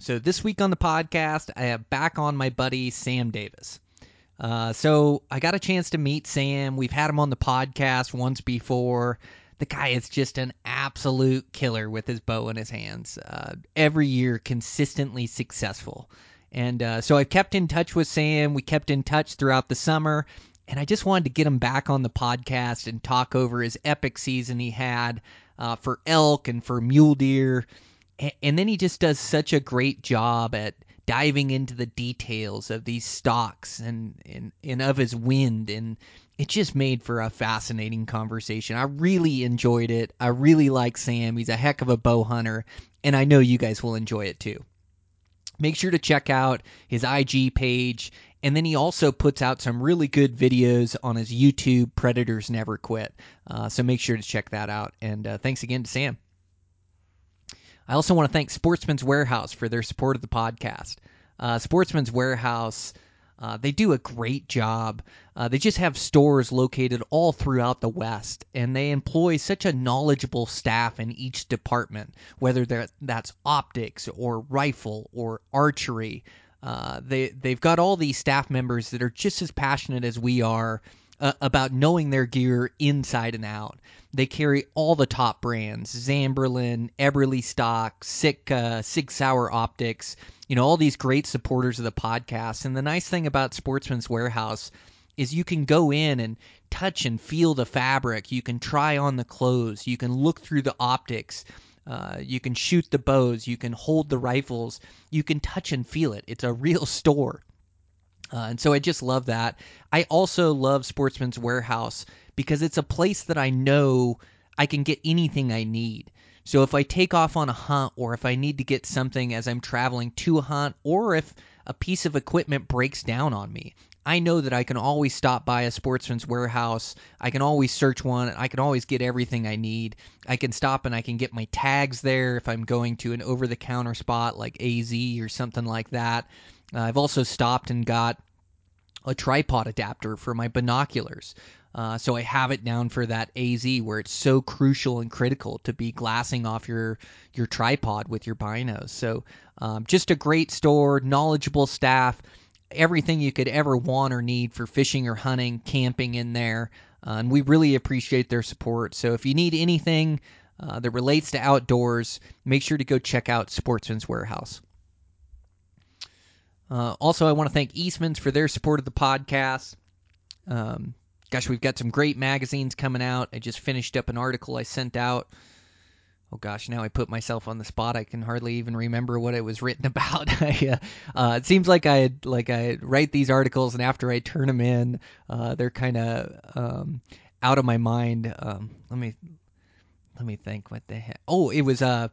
So, this week on the podcast, I have back on my buddy Sam Davis. Uh, so, I got a chance to meet Sam. We've had him on the podcast once before. The guy is just an absolute killer with his bow in his hands. Uh, every year, consistently successful. And uh, so, I've kept in touch with Sam. We kept in touch throughout the summer and I just wanted to get him back on the podcast and talk over his epic season he had uh, for elk and for mule deer. And then he just does such a great job at diving into the details of these stalks and, and, and of his wind. And it just made for a fascinating conversation. I really enjoyed it. I really like Sam. He's a heck of a bow hunter, and I know you guys will enjoy it too make sure to check out his IG page. And then he also puts out some really good videos on his YouTube, Predators Never Quit. Uh, so make sure to check that out. And uh, thanks again to Sam. I also want to thank Sportsman's Warehouse for their support of the podcast. Uh, Sportsman's Warehouse, uh, they do a great job. Uh, they just have stores located all throughout the West, and they employ such a knowledgeable staff in each department, whether that's optics or rifle or archery. Uh, they they've got all these staff members that are just as passionate as we are uh, about knowing their gear inside and out. They carry all the top brands: Zamberlan, Eberly Stock, Sitka, Sig Sauer Optics. You know all these great supporters of the podcast. And the nice thing about Sportsman's Warehouse is you can go in and touch and feel the fabric. You can try on the clothes. You can look through the optics. Uh, you can shoot the bows. You can hold the rifles. You can touch and feel it. It's a real store. Uh, and so I just love that. I also love Sportsman's Warehouse because it's a place that I know I can get anything I need. So if I take off on a hunt or if I need to get something as I'm traveling to a hunt or if a piece of equipment breaks down on me, I know that I can always stop by a sportsman's warehouse. I can always search one. I can always get everything I need. I can stop and I can get my tags there if I'm going to an over the counter spot like AZ or something like that. Uh, I've also stopped and got a tripod adapter for my binoculars. Uh, so I have it down for that AZ where it's so crucial and critical to be glassing off your your tripod with your binos. So um, just a great store, knowledgeable staff, everything you could ever want or need for fishing or hunting, camping in there, uh, and we really appreciate their support. So if you need anything uh, that relates to outdoors, make sure to go check out Sportsman's Warehouse. Uh, also, I want to thank Eastman's for their support of the podcast. Um, gosh, we've got some great magazines coming out. I just finished up an article I sent out. Oh gosh, now I put myself on the spot. I can hardly even remember what it was written about. I, uh, uh, it seems like I like I write these articles, and after I turn them in, uh, they're kind of um, out of my mind. Um, let me let me think. What the heck? Oh, it was uh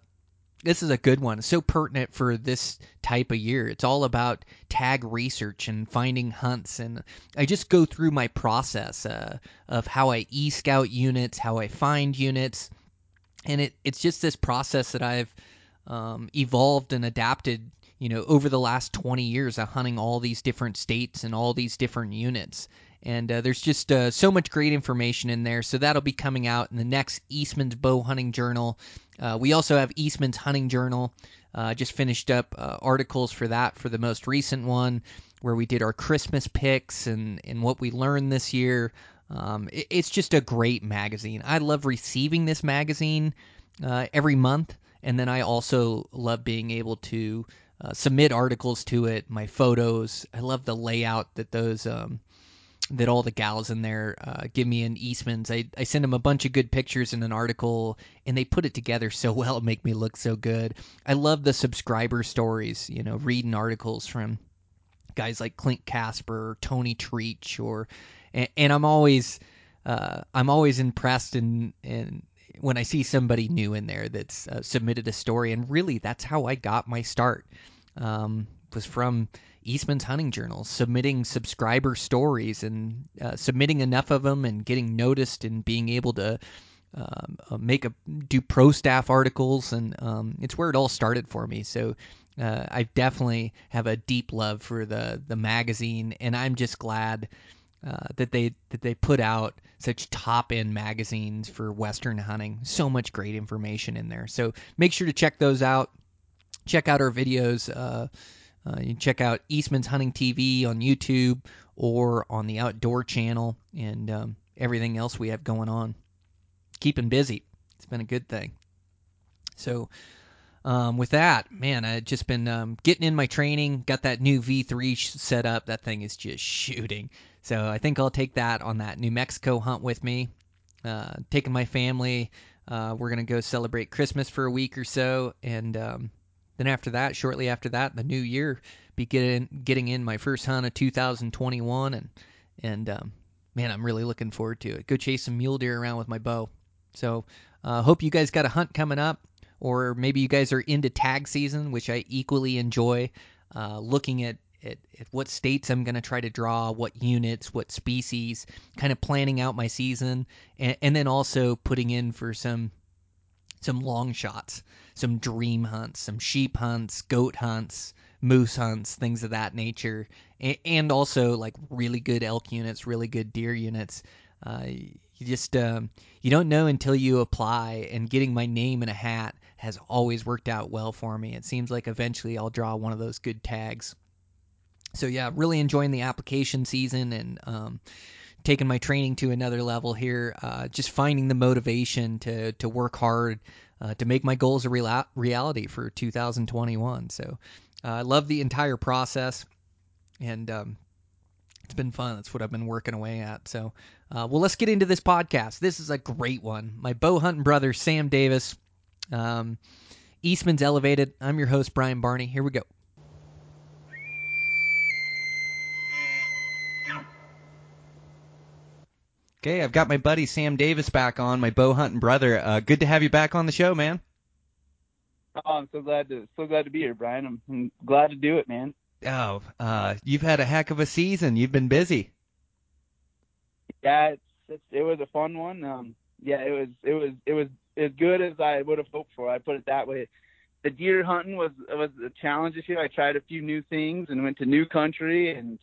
this is a good one. So pertinent for this type of year. It's all about tag research and finding hunts, and I just go through my process uh, of how I e scout units, how I find units, and it it's just this process that I've um, evolved and adapted. You know, over the last 20 years of hunting all these different states and all these different units. And uh, there's just uh, so much great information in there. So that'll be coming out in the next Eastman's Bow Hunting Journal. Uh, we also have Eastman's Hunting Journal. Uh, just finished up uh, articles for that for the most recent one, where we did our Christmas picks and, and what we learned this year. Um, it, it's just a great magazine. I love receiving this magazine uh, every month. And then I also love being able to submit articles to it, my photos. I love the layout that those um, that all the gals in there uh, give me in Eastman's. I, I send them a bunch of good pictures in an article, and they put it together so well, make me look so good. I love the subscriber stories, you know, reading articles from guys like Clint Casper, or Tony Treach, or and, and I'm always uh, I'm always impressed and and when I see somebody new in there that's uh, submitted a story, and really that's how I got my start. Um, was from Eastman's Hunting Journal, submitting subscriber stories and uh, submitting enough of them and getting noticed and being able to um, uh, make a do pro staff articles, and um, it's where it all started for me. So uh, I definitely have a deep love for the the magazine, and I'm just glad uh, that they that they put out such top end magazines for Western hunting. So much great information in there. So make sure to check those out. Check out our videos. Uh, uh, you can check out Eastman's Hunting TV on YouTube or on the Outdoor Channel and um, everything else we have going on. Keeping busy. It's been a good thing. So, um, with that, man, I've just been um, getting in my training. Got that new V3 set up. That thing is just shooting. So I think I'll take that on that New Mexico hunt with me. Uh, taking my family. Uh, we're gonna go celebrate Christmas for a week or so, and um, then after that, shortly after that, the new year, be getting getting in my first hunt of 2021, and and um, man, I'm really looking forward to it. Go chase some mule deer around with my bow. So uh, hope you guys got a hunt coming up, or maybe you guys are into tag season, which I equally enjoy. Uh, looking at, at, at what states I'm going to try to draw, what units, what species, kind of planning out my season, and, and then also putting in for some some long shots, some dream hunts, some sheep hunts, goat hunts, moose hunts, things of that nature, and also like really good elk units, really good deer units. Uh, you just um, you don't know until you apply, and getting my name in a hat has always worked out well for me. It seems like eventually I'll draw one of those good tags. So yeah, really enjoying the application season and um, taking my training to another level here. Uh, just finding the motivation to to work hard uh, to make my goals a real- reality for 2021. So uh, I love the entire process, and um, it's been fun. That's what I've been working away at. So, uh, well, let's get into this podcast. This is a great one. My bow hunting brother, Sam Davis. Um, Eastman's Elevated. I'm your host, Brian Barney. Here we go. Okay, I've got my buddy Sam Davis back on, my bow hunting brother. Uh, good to have you back on the show, man. Oh, I'm so glad to so glad to be here, Brian. I'm, I'm glad to do it, man. Oh, uh, you've had a heck of a season. You've been busy. Yeah, it's, it's it was a fun one. Um, yeah, it was it was it was as good as I would have hoped for. I put it that way. The deer hunting was was a challenge this year. I tried a few new things and went to new country, and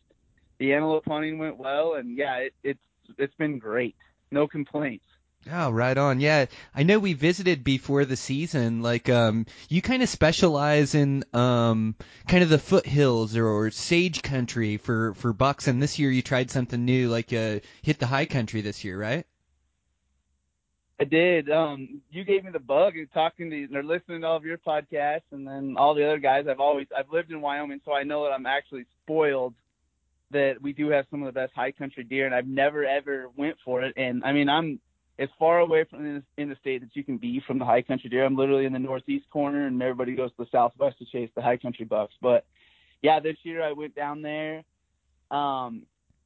the antelope hunting went well. And yeah, it, it's it's been great. No complaints. Oh, right on. Yeah, I know we visited before the season. Like, um, you kind of specialize in um, kind of the foothills or, or sage country for for bucks, and this year you tried something new, like uh, hit the high country this year, right? I did. Um, you gave me the bug and talking to or listening to all of your podcasts, and then all the other guys. I've always I've lived in Wyoming, so I know that I'm actually spoiled that we do have some of the best high country deer, and I've never ever went for it. And I mean, I'm as far away from in the, in the state that you can be from the high country deer. I'm literally in the northeast corner, and everybody goes to the southwest to chase the high country bucks. But yeah, this year I went down there. Um,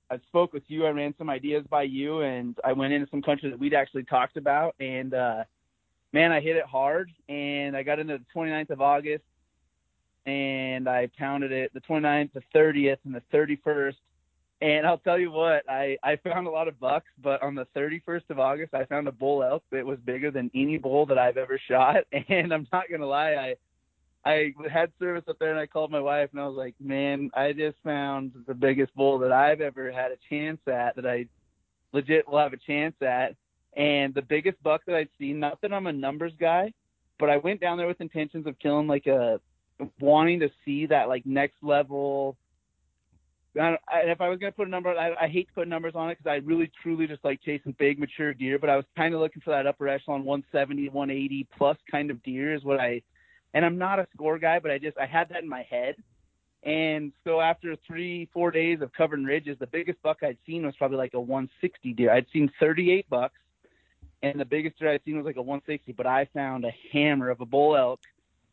I spoke with you. I ran some ideas by you, and I went into some country that we'd actually talked about. And uh, man, I hit it hard, and I got into the 29th of August, and I pounded it the 29th, the 30th, and the 31st. And I'll tell you what, I, I found a lot of bucks, but on the 31st of August, I found a bull elk that was bigger than any bull that I've ever shot. And I'm not gonna lie, I I had service up there, and I called my wife, and I was like, man, I just found the biggest bull that I've ever had a chance at, that I legit will have a chance at, and the biggest buck that I'd seen. Not that I'm a numbers guy, but I went down there with intentions of killing like a wanting to see that like next level if I was going to put a number, I, I hate to put numbers on it because I really truly just like chasing big mature deer. But I was kind of looking for that upper echelon 170, 180 plus kind of deer is what I. And I'm not a score guy, but I just I had that in my head. And so after three, four days of covering ridges, the biggest buck I'd seen was probably like a 160 deer. I'd seen 38 bucks, and the biggest deer I'd seen was like a 160. But I found a hammer of a bull elk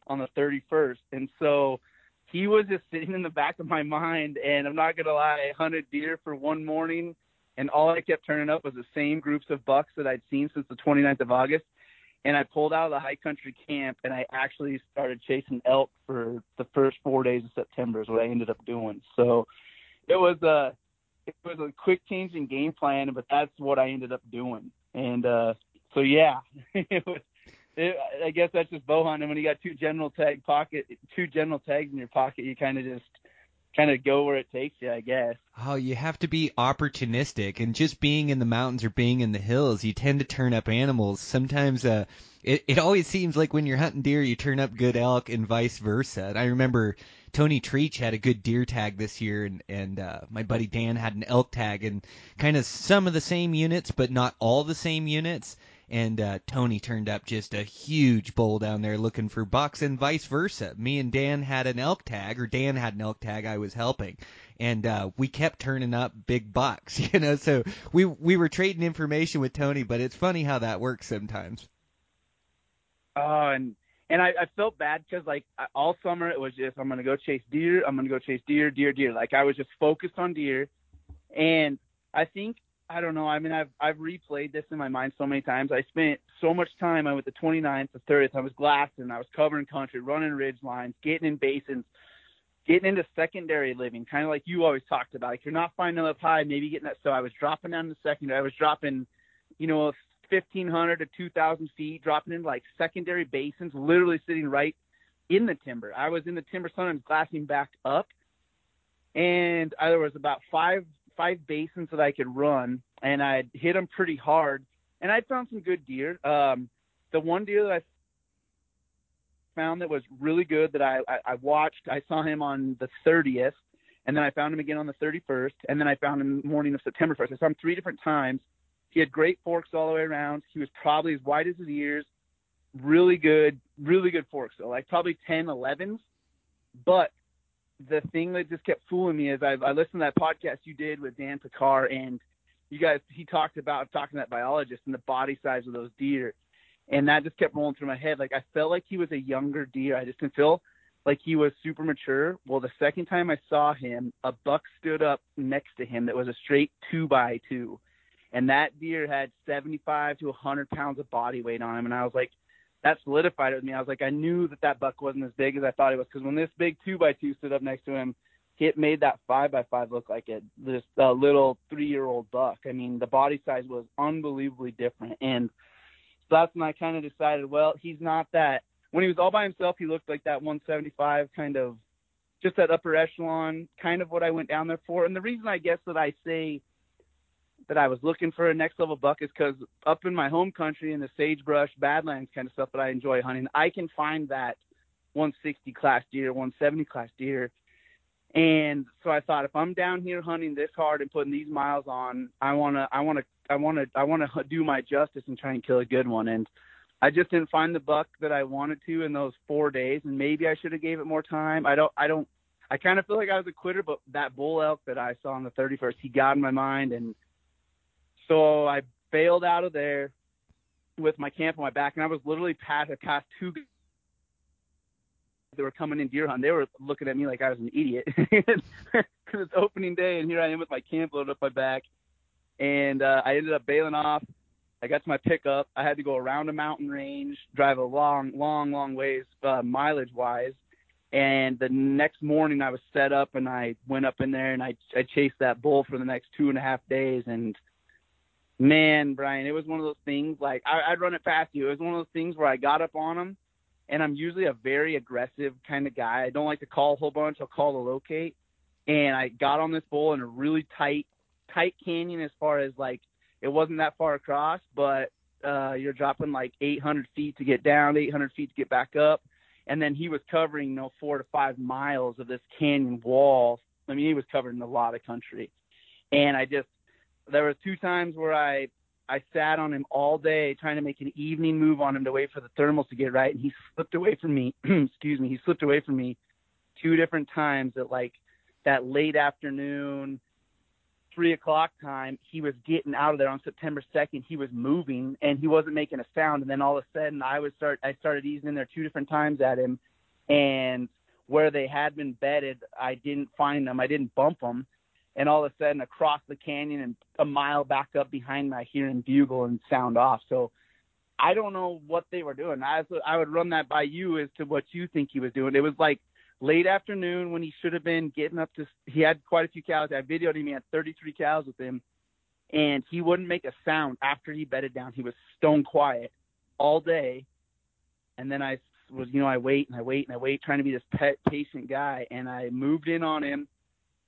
on the 31st, and so he was just sitting in the back of my mind. And I'm not gonna lie, I hunted deer for one morning, and all I kept turning up was the same groups of bucks that I'd seen since the 29th of August. and I pulled out of the high country camp and I actually started chasing elk for the first four days of September is what I ended up doing. So it was a it was a quick change in game plan, but that's what I ended up doing. And uh, so yeah, it was. It, I guess that's just bow hunting. When you got two general tag pocket, two general tags in your pocket, you kind of just kind of go where it takes you, I guess. Oh, you have to be opportunistic, and just being in the mountains or being in the hills, you tend to turn up animals. Sometimes, uh, it it always seems like when you're hunting deer, you turn up good elk, and vice versa. And I remember Tony Treach had a good deer tag this year, and and uh, my buddy Dan had an elk tag, and kind of some of the same units, but not all the same units and uh, Tony turned up just a huge bull down there looking for bucks, and vice versa. Me and Dan had an elk tag, or Dan had an elk tag. I was helping, and uh, we kept turning up big bucks, you know. So we we were trading information with Tony, but it's funny how that works sometimes. Oh, and and I, I felt bad because like all summer it was just I'm gonna go chase deer, I'm gonna go chase deer, deer, deer. Like I was just focused on deer, and I think I don't know. I mean, I've I've replayed this in my mind so many times. I spent so much time. I went the 29th, the 30th. I was glassing. I was covering country, running ridge lines, getting in basins, getting into secondary living, kind of like you always talked about. Like you're not finding up high, maybe getting that. So I was dropping down to secondary. I was dropping, you know, 1,500 to 2,000 feet, dropping into like secondary basins, literally sitting right in the timber. I was in the timber, sometimes glassing back up, and there was about five five basins that I could run, and I hit them pretty hard, and I found some good deer. Um, the one deer that I found that was really good that I, I, I watched, I saw him on the 30th, and then I found him again on the 31st, and then I found him morning of September 1st. I saw him three different times. He had great forks all the way around. He was probably as wide as his ears. Really good, really good forks. So like probably 10, 11s. But the thing that just kept fooling me is I, I listened to that podcast you did with Dan Pickar, and you guys he talked about talking to that biologist and the body size of those deer, and that just kept rolling through my head. Like I felt like he was a younger deer. I just didn't feel like he was super mature. Well, the second time I saw him, a buck stood up next to him that was a straight two by two, and that deer had 75 to 100 pounds of body weight on him, and I was like that solidified it with me. I was like, I knew that that buck wasn't as big as I thought it was because when this big two by two stood up next to him, it made that five by five look like a just a little three year old buck. I mean, the body size was unbelievably different, and so that's when I kind of decided, well, he's not that. When he was all by himself, he looked like that 175 kind of, just that upper echelon, kind of what I went down there for. And the reason I guess that I say that I was looking for a next level buck is because up in my home country in the sagebrush, badlands kind of stuff that I enjoy hunting, I can find that 160 class deer, 170 class deer. And so I thought if I'm down here hunting this hard and putting these miles on, I wanna, I wanna, I wanna, I wanna do my justice and try and kill a good one. And I just didn't find the buck that I wanted to in those four days, and maybe I should have gave it more time. I don't, I don't, I kind of feel like I was a quitter, but that bull elk that I saw on the 31st, he got in my mind, and so I bailed out of there with my camp on my back, and I was literally past, past two that were coming in deer hunt. They were looking at me like I was an idiot because it's opening day, and here I am with my camp loaded up my back. And uh, I ended up bailing off. I got to my pickup. I had to go around a mountain range, drive a long, long, long ways, uh, mileage wise. And the next morning, I was set up, and I went up in there, and I I chased that bull for the next two and a half days, and Man, Brian, it was one of those things like I, I'd run it past you. It was one of those things where I got up on him, and I'm usually a very aggressive kind of guy. I don't like to call a whole bunch. I'll call to locate. And I got on this bull in a really tight, tight canyon as far as like it wasn't that far across, but uh, you're dropping like 800 feet to get down, 800 feet to get back up, and then he was covering you know four to five miles of this canyon wall. I mean, he was covering a lot of country, and I just there were two times where I I sat on him all day trying to make an evening move on him to wait for the thermals to get right, and he slipped away from me. excuse me, he slipped away from me two different times at like that late afternoon, three o'clock time. He was getting out of there on September second. He was moving and he wasn't making a sound. And then all of a sudden, I was start I started easing in there two different times at him, and where they had been bedded, I didn't find them. I didn't bump them and all of a sudden across the canyon and a mile back up behind me, I hear him bugle and sound off. So I don't know what they were doing. I I would run that by you as to what you think he was doing. It was like late afternoon when he should have been getting up to. He had quite a few cows. I videoed him. He had 33 cows with him, and he wouldn't make a sound after he bedded down. He was stone quiet all day, and then I was, you know, I wait and I wait and I wait, trying to be this pet patient guy, and I moved in on him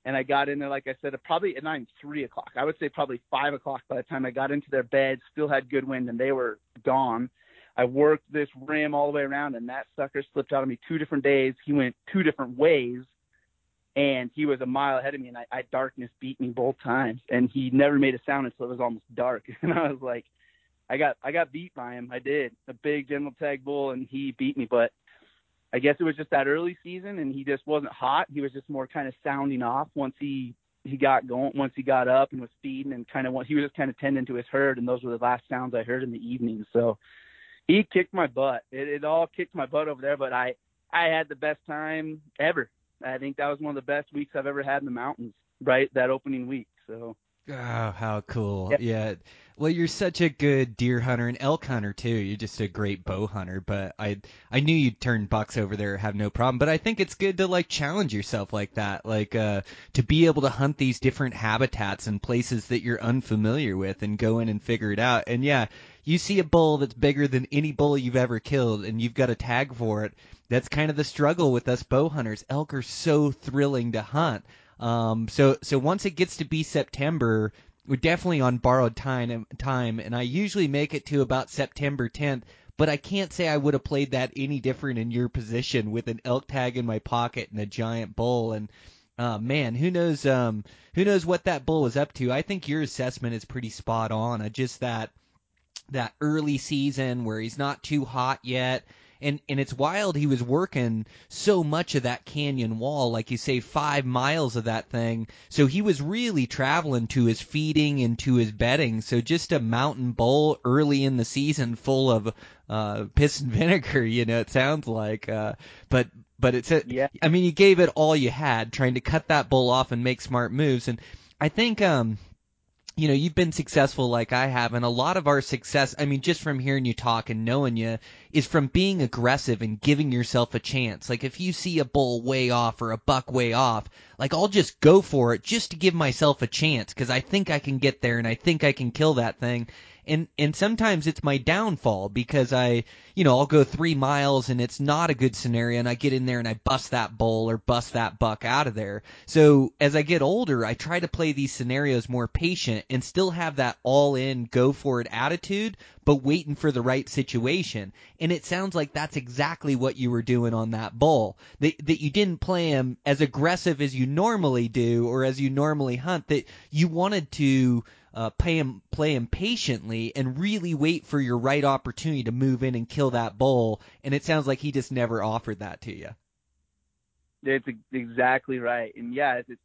and I got in there, like I said, probably at nine, three o'clock. I would say probably five o'clock by the time I got into their bed, still had good wind, and they were gone. I worked this rim all the way around, and that sucker slipped out of me two different days. He went two different ways, and he was a mile ahead of me, and I, I darkness beat me both times, and he never made a sound until it was almost dark, and I was like, I got I got beat by him. I did a big general tag bull, and he beat me, but I guess it was just that early season, and he just wasn't hot. He was just more kind of sounding off once he he got going, once he got up and was feeding, and kind of he was just kind of tending to his herd, and those were the last sounds I heard in the evening. So he kicked my butt. It, it all kicked my butt over there, but I I had the best time ever. I think that was one of the best weeks I've ever had in the mountains. Right, that opening week. So. Oh, how cool! Yep. Yeah, well, you're such a good deer hunter and elk hunter too. You're just a great bow hunter. But I I knew you'd turn bucks over there, have no problem. But I think it's good to like challenge yourself like that, like uh to be able to hunt these different habitats and places that you're unfamiliar with and go in and figure it out. And yeah, you see a bull that's bigger than any bull you've ever killed and you've got a tag for it. That's kind of the struggle with us bow hunters. Elk are so thrilling to hunt. Um, so so once it gets to be September, we're definitely on borrowed time time and I usually make it to about September 10th but I can't say I would have played that any different in your position with an elk tag in my pocket and a giant bull and uh, man, who knows um who knows what that bull was up to. I think your assessment is pretty spot on. I just that that early season where he's not too hot yet and and it's wild he was working so much of that canyon wall like you say 5 miles of that thing. So he was really traveling to his feeding and to his bedding. So just a mountain bull early in the season full of uh piss and vinegar you know it sounds like uh but but it's a, yeah. I mean you gave it all you had trying to cut that bull off and make smart moves. And I think um you know, you've been successful like I have, and a lot of our success, I mean, just from hearing you talk and knowing you, is from being aggressive and giving yourself a chance. Like, if you see a bull way off or a buck way off, like, I'll just go for it just to give myself a chance, because I think I can get there and I think I can kill that thing and and sometimes it's my downfall because I you know I'll go three miles and it's not a good scenario and I get in there and I bust that bull or bust that buck out of there. So as I get older, I try to play these scenarios more patient and still have that all in go for it attitude, but waiting for the right situation. And it sounds like that's exactly what you were doing on that bull. That that you didn't play him as aggressive as you normally do or as you normally hunt. That you wanted to uh, play him play him patiently and really wait for your right opportunity to move in and kill that bull. And it sounds like he just never offered that to you. It's exactly right, and yeah, it's, it's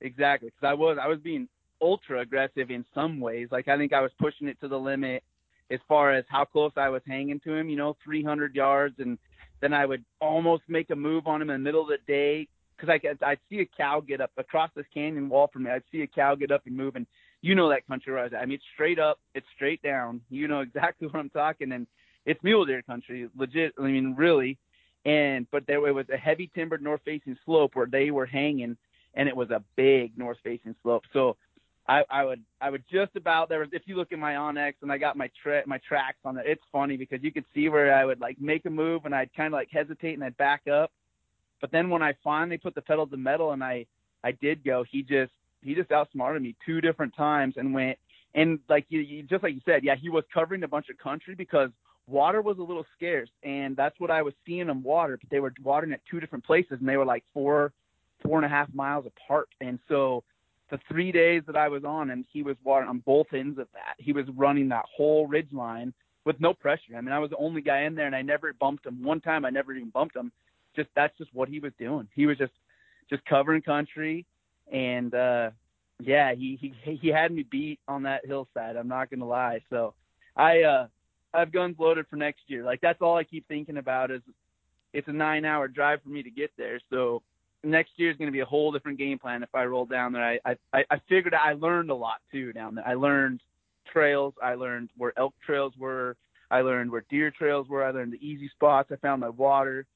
exactly because I was I was being ultra aggressive in some ways. Like I think I was pushing it to the limit as far as how close I was hanging to him. You know, 300 yards, and then I would almost make a move on him in the middle of the day because I I'd see a cow get up across this canyon wall from me. I'd see a cow get up and move, and you know that country where I mean, it's straight up, it's straight down. You know exactly what I'm talking, and it's mule deer country, legit. I mean, really. And but there it was a heavy timbered north facing slope where they were hanging, and it was a big north facing slope. So I, I would I would just about there was if you look at my onX and I got my tra- my tracks on it. It's funny because you could see where I would like make a move and I'd kind of like hesitate and I'd back up, but then when I finally put the pedal to the metal and I I did go, he just he just outsmarted me two different times and went and like you, you just like you said, yeah, he was covering a bunch of country because water was a little scarce and that's what I was seeing them water, but they were watering at two different places and they were like four four and a half miles apart. And so the three days that I was on and he was watering on both ends of that. He was running that whole ridge line with no pressure. I mean, I was the only guy in there and I never bumped him. One time I never even bumped him. Just that's just what he was doing. He was just just covering country and uh yeah, he he he had me beat on that hillside. I'm not gonna lie. So I uh I have guns loaded for next year. Like that's all I keep thinking about is it's a nine hour drive for me to get there. So next year is going to be a whole different game plan if I roll down there. I I I figured I learned a lot too down there. I learned trails. I learned where elk trails were. I learned where deer trails were. I learned the easy spots. I found my water.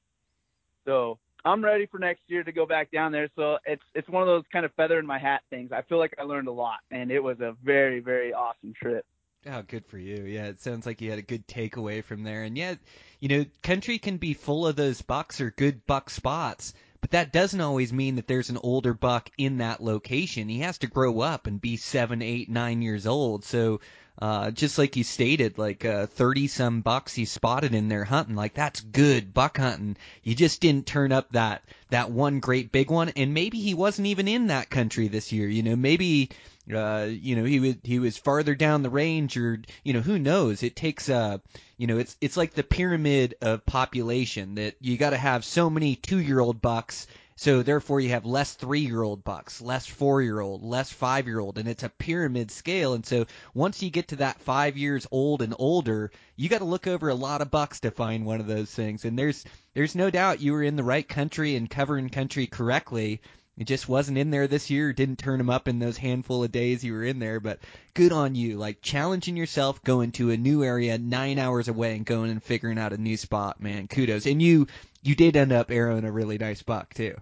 So I'm ready for next year to go back down there. So it's it's one of those kind of feather in my hat things. I feel like I learned a lot, and it was a very very awesome trip. Oh, good for you. Yeah, it sounds like you had a good takeaway from there. And yet, you know, country can be full of those bucks or good buck spots, but that doesn't always mean that there's an older buck in that location. He has to grow up and be seven, eight, nine years old. So uh, just like you stated, like uh, 30 some bucks he spotted in there hunting. Like that's good buck hunting. You just didn't turn up that that one great big one, and maybe he wasn't even in that country this year. You know, maybe uh, you know he was he was farther down the range, or you know who knows. It takes uh, you know it's it's like the pyramid of population that you got to have so many two year old bucks so therefore you have less three year old bucks, less four year old, less five year old, and it's a pyramid scale. And so once you get to that five years old and older, you got to look over a lot of bucks to find one of those things. And there's there's no doubt you were in the right country and covering country correctly. It just wasn't in there this year. Didn't turn them up in those handful of days you were in there, but good on you. Like challenging yourself, going to a new area nine hours away and going and figuring out a new spot, man. Kudos. And you, you did end up arrowing a really nice buck too.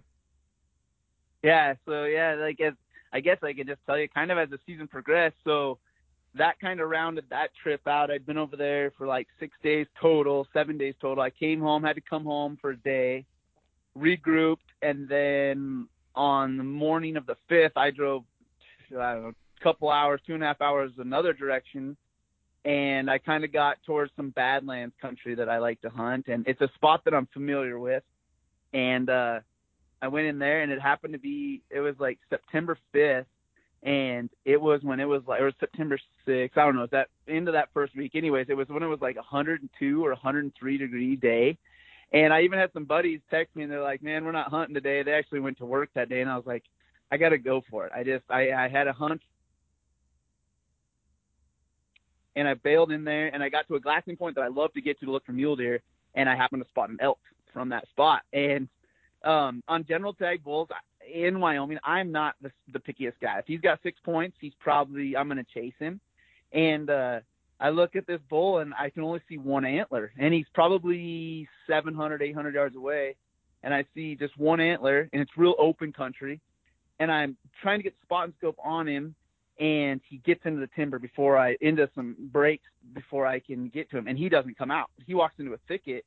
Yeah, so yeah, like as I guess I could just tell you kind of as the season progressed. So that kind of rounded that trip out. I'd been over there for like six days total, seven days total. I came home, had to come home for a day, regrouped, and then on the morning of the fifth, I drove I don't know, a couple hours, two and a half hours another direction, and I kind of got towards some Badlands country that I like to hunt, and it's a spot that I'm familiar with, and uh I went in there and it happened to be it was like September 5th and it was when it was like it was September 6th. I don't know, that into that first week. Anyways, it was when it was like 102 or 103 degree day. And I even had some buddies text me and they're like, "Man, we're not hunting today." They actually went to work that day and I was like, "I got to go for it." I just I I had a hunt and I bailed in there and I got to a glassing point that I love to get to to look for mule deer and I happened to spot an elk from that spot and um, on general tag bulls in Wyoming, I'm not the, the pickiest guy. If he's got six points, he's probably I'm going to chase him. And uh, I look at this bull and I can only see one antler, and he's probably 700, 800 yards away. And I see just one antler, and it's real open country. And I'm trying to get spot and scope on him, and he gets into the timber before I into some breaks before I can get to him, and he doesn't come out. He walks into a thicket,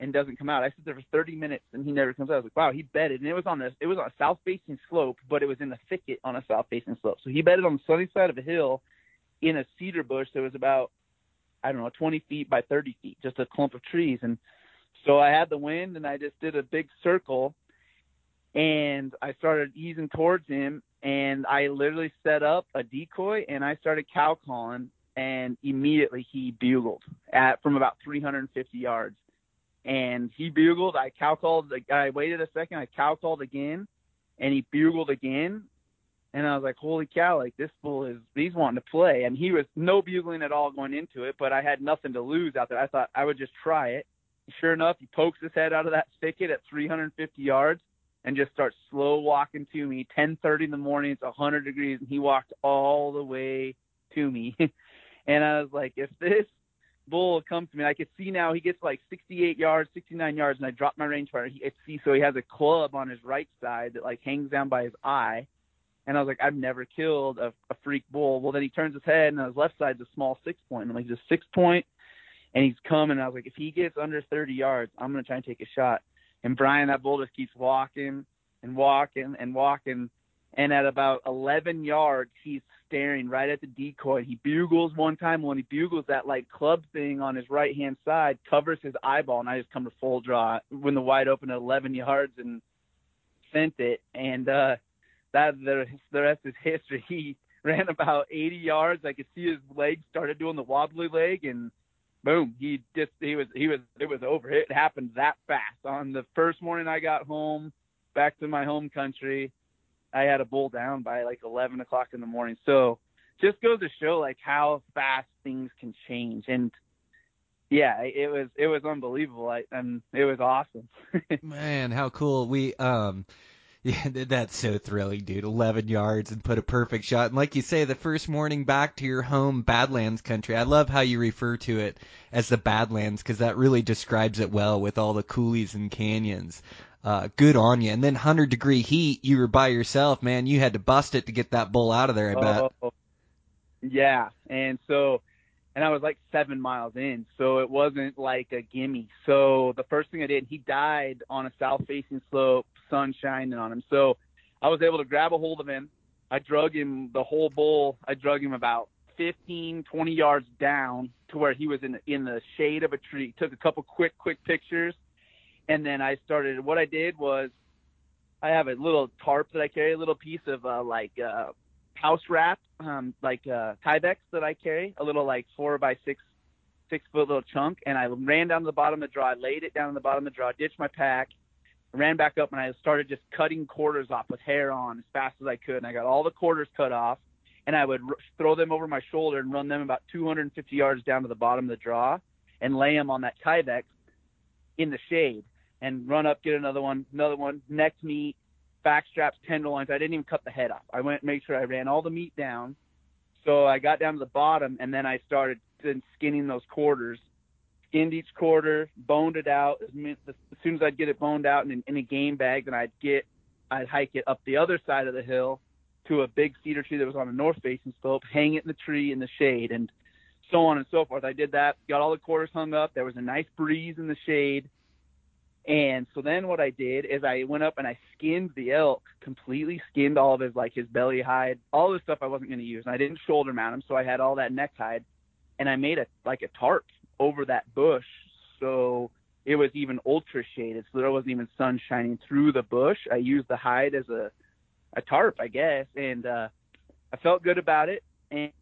and doesn't come out. I sit there for 30 minutes and he never comes out. I was like, wow, he bedded, and it was on a it was on a south facing slope, but it was in the thicket on a south facing slope. So he bedded on the sunny side of a hill in a cedar bush that was about I don't know 20 feet by 30 feet, just a clump of trees. And so I had the wind and I just did a big circle, and I started easing towards him, and I literally set up a decoy and I started cow calling, and immediately he bugled at from about 350 yards and he bugled. I cow called. I waited a second. I cow called again, and he bugled again. And I was like, "Holy cow! Like this bull is he's wanting to play." And he was no bugling at all going into it, but I had nothing to lose out there. I thought I would just try it. Sure enough, he pokes his head out of that thicket at 350 yards and just starts slow walking to me. 10:30 in the morning, it's 100 degrees, and he walked all the way to me. and I was like, if this bull comes to me. I could see now he gets like 68 yards, 69 yards, and I drop my rangefinder. He, see, so he has a club on his right side that like hangs down by his eye. And I was like, I've never killed a, a freak bull. Well, then he turns his head, and on his left side's a small six point. And I'm like, a six point, and he's coming. I was like, if he gets under 30 yards, I'm gonna try and take a shot. And Brian, that bull just keeps walking and walking and walking. And at about 11 yards, he's staring right at the decoy. He bugles one time. When he bugles, that like club thing on his right hand side covers his eyeball, and I just come to full draw when the wide open at 11 yards and sent it. And uh, that the the rest is history. He ran about 80 yards. I could see his legs started doing the wobbly leg, and boom, he just he was he was it was over. It happened that fast. On the first morning I got home, back to my home country I had a bull down by like 11 o'clock in the morning. So just goes to show like how fast things can change. And yeah, it was it was unbelievable. I, and it was awesome. Man, how cool! We um Yeah, that's so thrilling, dude. 11 yards and put a perfect shot. And like you say, the first morning back to your home Badlands country. I love how you refer to it as the Badlands because that really describes it well with all the coulees and canyons. Uh, good on you. And then 100 degree heat, you were by yourself, man. You had to bust it to get that bull out of there, I bet. Oh, yeah. And so, and I was like seven miles in, so it wasn't like a gimme. So the first thing I did, he died on a south facing slope, sun shining on him. So I was able to grab a hold of him. I drug him the whole bull. I drug him about 15, 20 yards down to where he was in the, in the shade of a tree. Took a couple quick, quick pictures, and then I started. What I did was, I have a little tarp that I carry, a little piece of uh, like uh, house wrap, um, like uh, Tyvek that I carry, a little like four by six, six foot little chunk, and I ran down to the bottom of the draw, laid it down on the bottom of the draw, ditched my pack, ran back up, and I started just cutting quarters off with hair on as fast as I could, and I got all the quarters cut off, and I would r- throw them over my shoulder and run them about 250 yards down to the bottom of the draw, and lay them on that Tyvek in the shade, and run up, get another one, another one, neck meat, back straps, tenderloins. I didn't even cut the head off. I went and made sure I ran all the meat down. So I got down to the bottom and then I started then skinning those quarters. Skinned each quarter, boned it out. As soon as I'd get it boned out in, in a game bag, then I'd get, I'd hike it up the other side of the hill to a big cedar tree that was on a north facing slope, hang it in the tree in the shade, and so on and so forth. I did that, got all the quarters hung up. There was a nice breeze in the shade. And so then what I did is I went up and I skinned the elk, completely skinned all of his like his belly hide, all the stuff I wasn't going to use. And I didn't shoulder mount him, so I had all that neck hide, and I made a like a tarp over that bush, so it was even ultra shaded, so there wasn't even sun shining through the bush. I used the hide as a a tarp, I guess, and uh, I felt good about it. And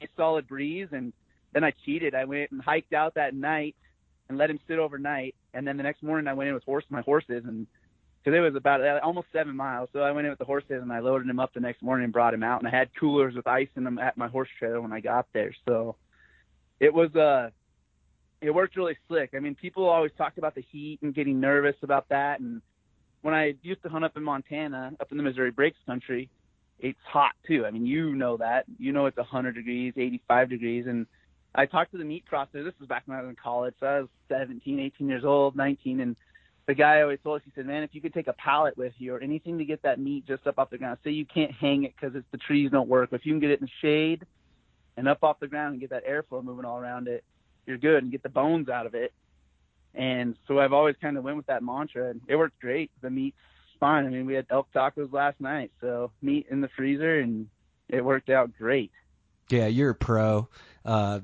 a solid breeze, and then I cheated. I went and hiked out that night and let him sit overnight. And then the next morning I went in with horse my horses and because it was about uh, almost seven miles. So I went in with the horses and I loaded him up the next morning and brought him out. And I had coolers with ice in them at my horse trailer when I got there. So it was uh it worked really slick. I mean, people always talk about the heat and getting nervous about that. And when I used to hunt up in Montana, up in the Missouri Breaks country, it's hot too. I mean, you know that. You know it's 100 degrees, 85 degrees, and I talked to the meat processor. This was back when I was in college. So I was 17, 18 years old, 19, and the guy always told us, he said, man, if you could take a pallet with you or anything to get that meat just up off the ground, say you can't hang it because the trees don't work, but if you can get it in the shade and up off the ground and get that airflow moving all around it, you're good and get the bones out of it. And so I've always kind of went with that mantra, and it worked great. The meat's fine. I mean, we had elk tacos last night, so meat in the freezer, and it worked out great. Yeah, you're a pro. Uh,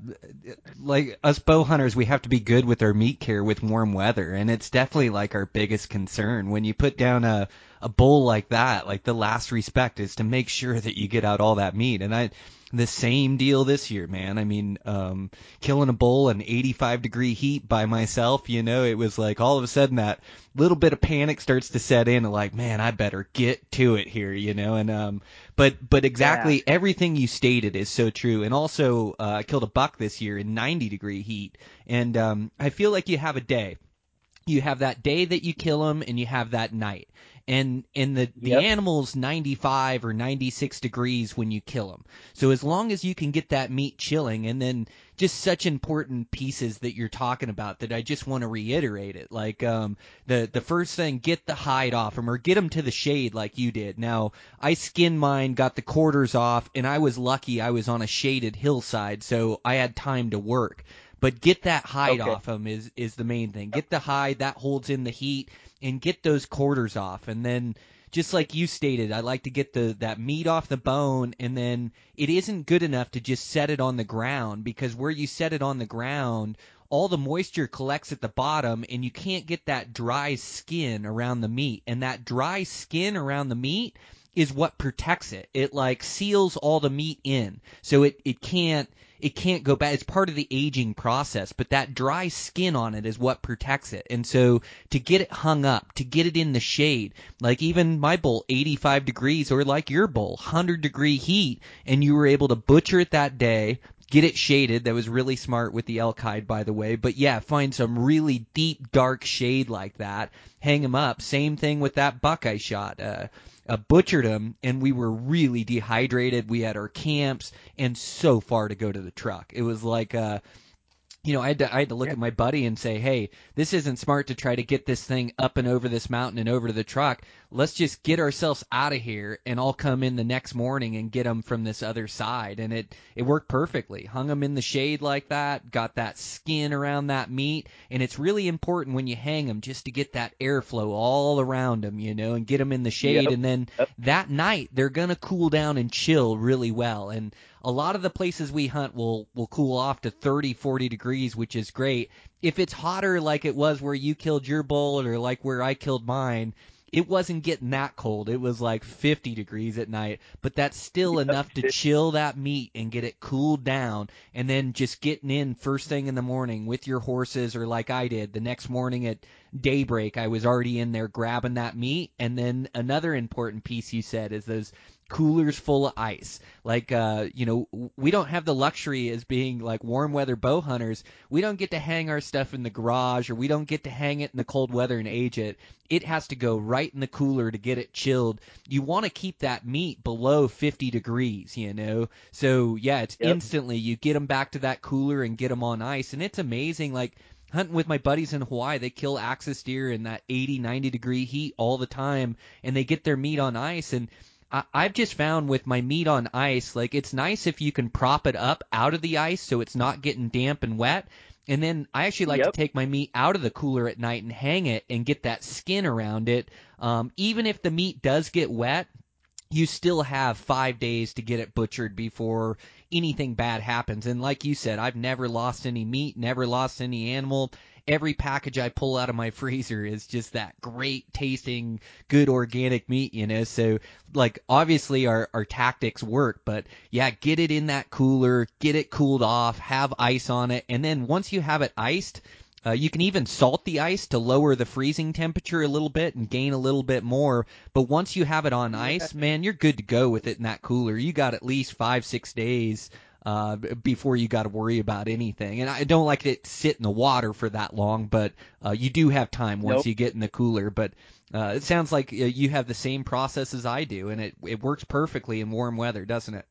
like us bow hunters, we have to be good with our meat care with warm weather, and it's definitely like our biggest concern. When you put down a a bull like that, like the last respect is to make sure that you get out all that meat. And I, the same deal this year, man. I mean, um, killing a bull in 85 degree heat by myself, you know, it was like all of a sudden that little bit of panic starts to set in, and like, man, I better get to it here, you know. And um, but but exactly everything you stated is so true. And also, uh, I killed a buck this year in 90 degree heat, and um, I feel like you have a day. You have that day that you kill them, and you have that night and and the the Yep. animal's 95 or 96 degrees when you kill them. So as long as you can get that meat chilling, and then just such important pieces that you're talking about that I just want to reiterate it. Like um, the the first thing, get the hide off them or get them to the shade like you did. Now I skinned mine, got the quarters off, and I was lucky I was on a shaded hillside, so I had time to work. But get that hide Okay. off them is is the main thing. Get the hide that holds in the heat, and get those quarters off, and then just like you stated, I like to get the that meat off the bone, and then it isn't good enough to just set it on the ground because where you set it on the ground, all the moisture collects at the bottom, and you can't get that dry skin around the meat, and that dry skin around the meat is what protects it. It like seals all the meat in, so it it can't it can't go bad. It's part of the aging process, but that dry skin on it is what protects it. And so to get it hung up, to get it in the shade, like even my bull, 85 degrees, or like your bull, 100 degree heat, and you were able to butcher it that day, get it shaded. That was really smart with the elk hide, by the way. But yeah, find some really deep, dark shade like that. Hang them up. Same thing with that buck I shot. Uh, uh, butchered them, and we were really dehydrated. We had our camps and so far to go to the truck. It was like uh, you know, I had to I had to look at my buddy and say, "Hey, this isn't smart to try to get this thing up and over this mountain and over to the truck. Let's just get ourselves out of here, and I'll come in the next morning and get them from this other side." And it it worked perfectly. Hung them in the shade like that, got that skin around that meat, and it's really important when you hang them just to get that airflow all around them, you know, and get them in the shade, Yep. and then Yep. that night they're gonna cool down and chill really well. And a lot of the places we hunt will will cool off to 30 40 degrees which is great. If it's hotter like it was where you killed your bull or like where I killed mine it wasn't getting that cold. It was like 50 degrees at night but that's still enough to chill that meat and get it cooled down and then just getting in first thing in the morning with your horses or like I did the next morning at daybreak I was already in there grabbing that meat. And then another important piece you said is those coolers full of ice. Like, uh, you know, we don't have the luxury as being like warm weather bow hunters. We don't get to hang our stuff in the garage or we don't get to hang it in the cold weather and age it. It has to go right in the cooler to get it chilled. You want to keep that meat below 50 degrees, you know? So, yeah, it's Yep. instantly you get them back to that cooler and get them on ice. And it's amazing. Like, hunting with my buddies in Hawaii, they kill axis deer in that 80, 90 degree heat all the time, and they get their meat on ice. And I, I've just found with my meat on ice, like it's nice if you can prop it up out of the ice so it's not getting damp and wet. And then I actually like Yep. to take my meat out of the cooler at night and hang it and get that skin around it. Um, even if the meat does get wet, you still have five days to get it butchered before anything bad happens. And like you said, I've never lost any meat, never lost any animal. Every package I pull out of my freezer is just that great tasting, good organic meat, you know. So, like, obviously our, our tactics work, but yeah, get it in that cooler, get it cooled off, have ice on it, and then once you have it iced, uh, you can even salt the ice to lower the freezing temperature a little bit and gain a little bit more. But once you have it on ice, man, you're good to go with it in that cooler. You got at least five, six days uh, before you got to worry about anything. And I don't like it to sit in the water for that long, but uh, you do have time once Nope. you get in the cooler. But uh, it sounds like uh, you have the same process as I do, and it it works perfectly in warm weather, doesn't it?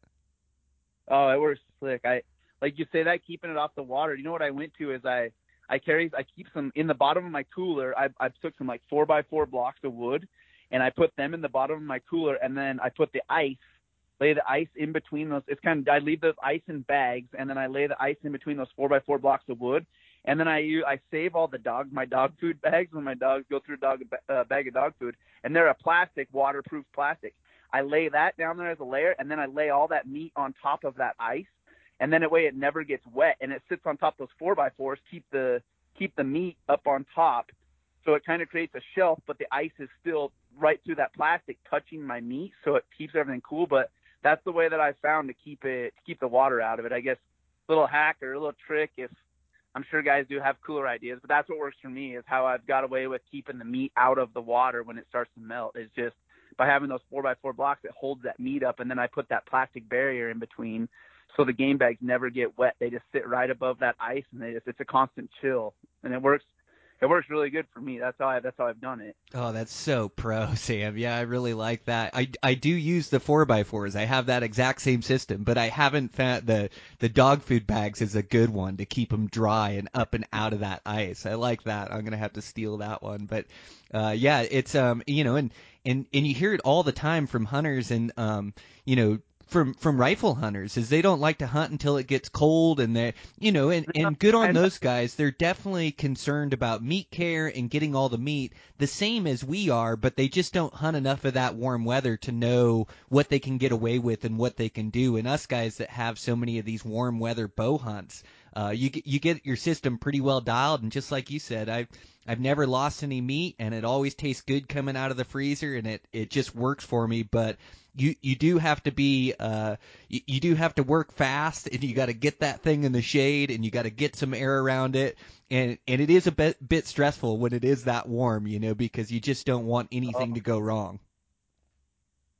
Oh, it works slick. I like you say that keeping it off the water. You know what I went to is I I carry I keep some in the bottom of my cooler. I I took some like four by four blocks of wood, and I put them in the bottom of my cooler, and then I put the ice, lay the ice in between those. It's kind of I leave those ice in bags, and then I lay the ice in between those four by four blocks of wood, and then I I save all the dog my dog food bags when my dogs go through a dog uh, bag of dog food, and they're a plastic waterproof plastic. I lay that down there as a layer, and then I lay all that meat on top of that ice, and then that way it never gets wet, and it sits on top of those four by fours, keep the keep the meat up on top, so it kind of creates a shelf, but the ice is still right through that plastic, touching my meat, so it keeps everything cool. But that's the way that I found to keep it to keep the water out of it. I guess little hack or a little trick if I'm sure guys do have cooler ideas, but that's what works for me is how I've got away with keeping the meat out of the water when it starts to melt. Is just by having those four by four blocks that holds that meat up, and then I put that plastic barrier in between, so the game bags never get wet. They just sit right above that ice, and they just it's a constant chill, and it works. It works really good for me. That's how I that's how I've done it. Oh, that's so pro, Sam. Yeah, I really like that. I, I do use the four by fours. I have that exact same system, but I haven't found the the dog food bags is a good one to keep them dry and up and out of that ice. I like that. I'm gonna have to steal that one. But uh, yeah, it's um you know and and and you hear it all the time from hunters and um you know from from rifle hunters is they don't like to hunt until it gets cold and they you know and and good on those guys. They're definitely concerned about meat care and getting all the meat the same as we are but they just don't hunt enough of that warm weather to know what they can get away with and what they can do. And us guys that have so many of these warm weather bow hunts uh, you you get your system pretty well dialed, and just like you said, I've I've never lost any meat, and it always tastes good coming out of the freezer, and it it just works for me. But you you do have to be uh you, you do have to work fast, and you got to get that thing in the shade, and you got to get some air around it, and and it is a bit bit stressful when it is that warm, you know, because you just don't want anything to go wrong.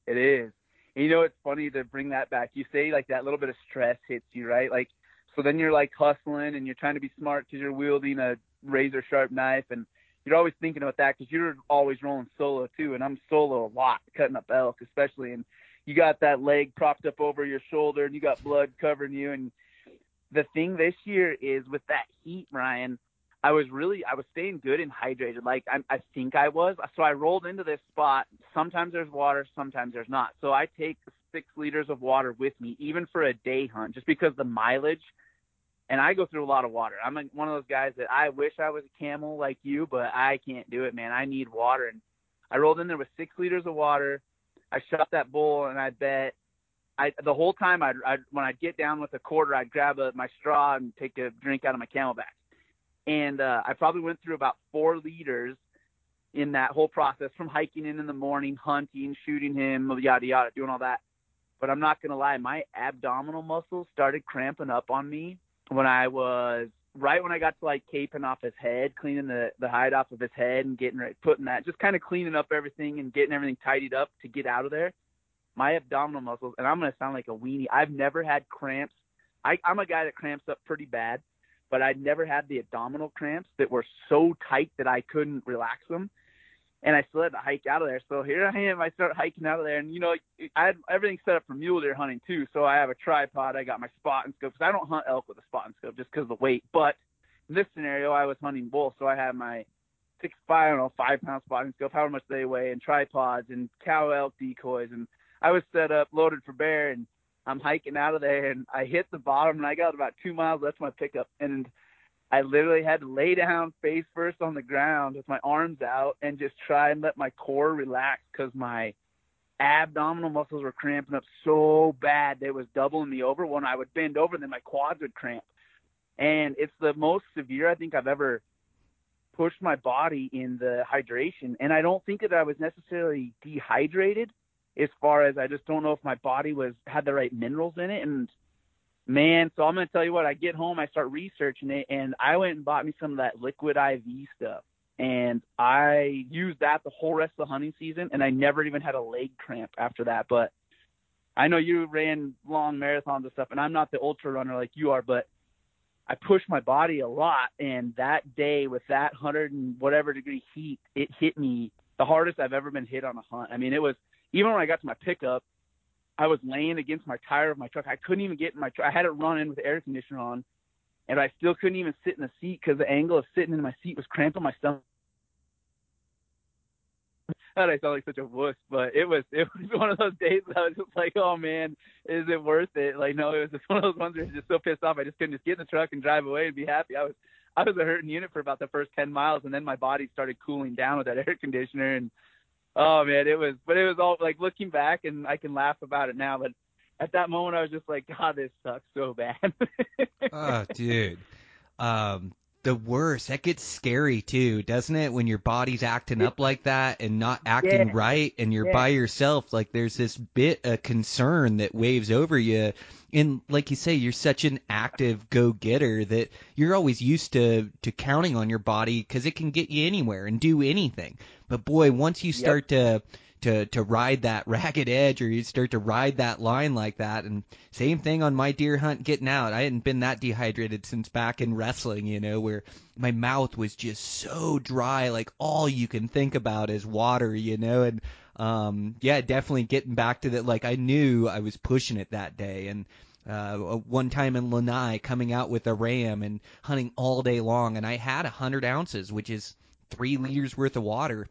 It is. And you know, it's funny to bring that back. You say like that little bit of stress hits you, right? Like so then you're like hustling and you're trying to be smart because you're wielding a razor sharp knife and you're always thinking about that because you're always rolling solo too, and I'm solo a lot, cutting up elk especially, and you got that leg propped up over your shoulder and you got blood covering you. And the thing this year is with that heat, Ryan, I was really I was staying good and hydrated, like I, I think I was. So I rolled into this spot. Sometimes there's water, sometimes there's not. So I take six liters of water with me, even for a day hunt, just because the mileage and I go through a lot of water. I'm like one of those guys that I wish I was a camel like you, but I can't do it, man. I need water, and I rolled in there with six liters of water. I shot that bull, and I bet I the whole time I'd, I'd when I'd get down with a quarter, I'd grab a, my straw and take a drink out of my CamelBak. and uh, I probably went through about four liters in that whole process from hiking in in the morning, hunting, shooting him, yada yada, doing all that. But I'm not gonna lie, my abdominal muscles started cramping up on me when I was right when I got to like caping off his head, cleaning the the hide off of his head and getting ready, putting that, just kind of cleaning up everything and getting everything tidied up to get out of there. My abdominal muscles, and I'm gonna sound like a weenie. I've never had cramps. I, I'm a guy that cramps up pretty bad, but I'd never had the abdominal cramps that were so tight that I couldn't relax them and I still had to hike out of there. So here I am. I start hiking out of there, and you know, I had everything set up for mule deer hunting too. So I have a tripod. I got my spotting scope because I don't hunt elk with a spotting scope just because of the weight. But in this scenario, I was hunting bull, so I had my six five, I don't know, five pound spotting scope, however much they weigh, and tripods and cow elk decoys, and I was set up, loaded for bear, and I'm hiking out of there, and I hit the bottom, and I got about two miles left my pickup, and I literally had to lay down face first on the ground with my arms out and just try and let my core relax because my abdominal muscles were cramping up so bad they was doubling me over. When I would bend over, then my quads would cramp. And it's the most severe I think I've ever pushed my body in the hydration. And I don't think that I was necessarily dehydrated as far as I just don't know if my body was had the right minerals in it. And Man, so I'm gonna tell you what. I get home, I start researching it, and I went and bought me some of that liquid IV stuff, and I used that the whole rest of the hunting season, and I never even had a leg cramp after that. But I know you ran long marathons and stuff, and I'm not the ultra runner like you are, but I pushed my body a lot, and that day with that hundred and whatever degree heat, it hit me the hardest I've ever been hit on a hunt. I mean, it was even when I got to my pickup I was laying against my tire of my truck. I couldn't even get in my truck. I had it run in with air conditioner on, and I still couldn't even sit in the seat because the angle of sitting in my seat was cramping my stomach. God, I sound like such a wuss, but it was it was one of those days that I was just like, oh man, is it worth it? Like, no, it was just one of those ones where I was just so pissed off. I just couldn't just get in the truck and drive away and be happy. I was I was a hurting unit for about the first ten miles, and then my body started cooling down with that air conditioner, and oh man, it was, but it was all like looking back and I can laugh about it now, but at that moment I was just like, God, this sucks so bad. oh, dude. Um, the worst. That gets scary too, doesn't it? When your body's acting up like that and not acting Yeah. right and you're Yeah. by yourself, like there's this bit of concern that waves over you. And like you say, you're such an active go-getter that you're always used to, to counting on your body because it can get you anywhere and do anything. But boy, once you start to, to, to ride that ragged edge or you start to ride that line like that. And same thing on my deer hunt getting out. I hadn't been that dehydrated since back in wrestling, you know, where my mouth was just so dry, like all you can think about is water, you know, and um yeah, definitely getting back to that like I knew I was pushing it that day. And uh one time in Lanai coming out with a ram and hunting all day long and I had a hundred ounces, which is three liters worth of water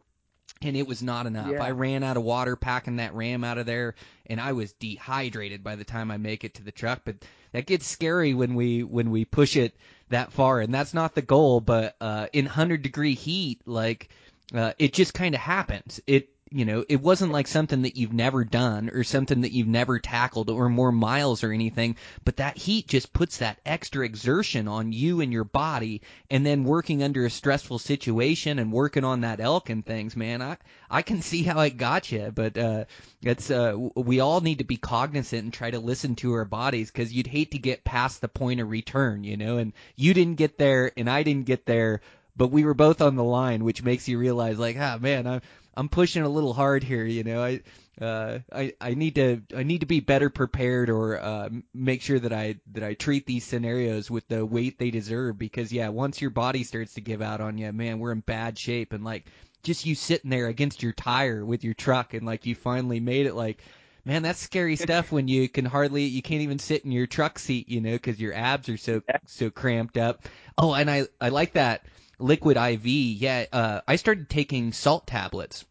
and it was not enough. Yeah. I ran out of water packing that ram out of there, and I was dehydrated by the time I make it to the truck. But that gets scary when we when we push it that far, and that's not the goal. But uh, in hundred degree heat, like uh, it just kind of happens. It you know it wasn't like something that you've never done or something that you've never tackled or more miles or anything. But that heat just puts that extra exertion on you and your body, and then working under a stressful situation and working on that elk and things, man. I I can see how it got you, but uh, it's uh, we all need to be cognizant and try to listen to our bodies because you'd hate to get past the point of return, you know. And you didn't get there, and I didn't get there, but we were both on the line, which makes you realize, like, ah, man, I'm I'm pushing a little hard here. You know, I uh, I I need to I need to be better prepared or uh, make sure that I that I treat these scenarios with the weight they deserve because yeah, once your body starts to give out on you, man, we're in bad shape. And like just you sitting there against your tire with your truck and like you finally made it like man that's scary stuff when you can hardly you can't even sit in your truck seat you know because your abs are so so cramped up. Oh and i i like that liquid iv yeah uh i started taking salt tablets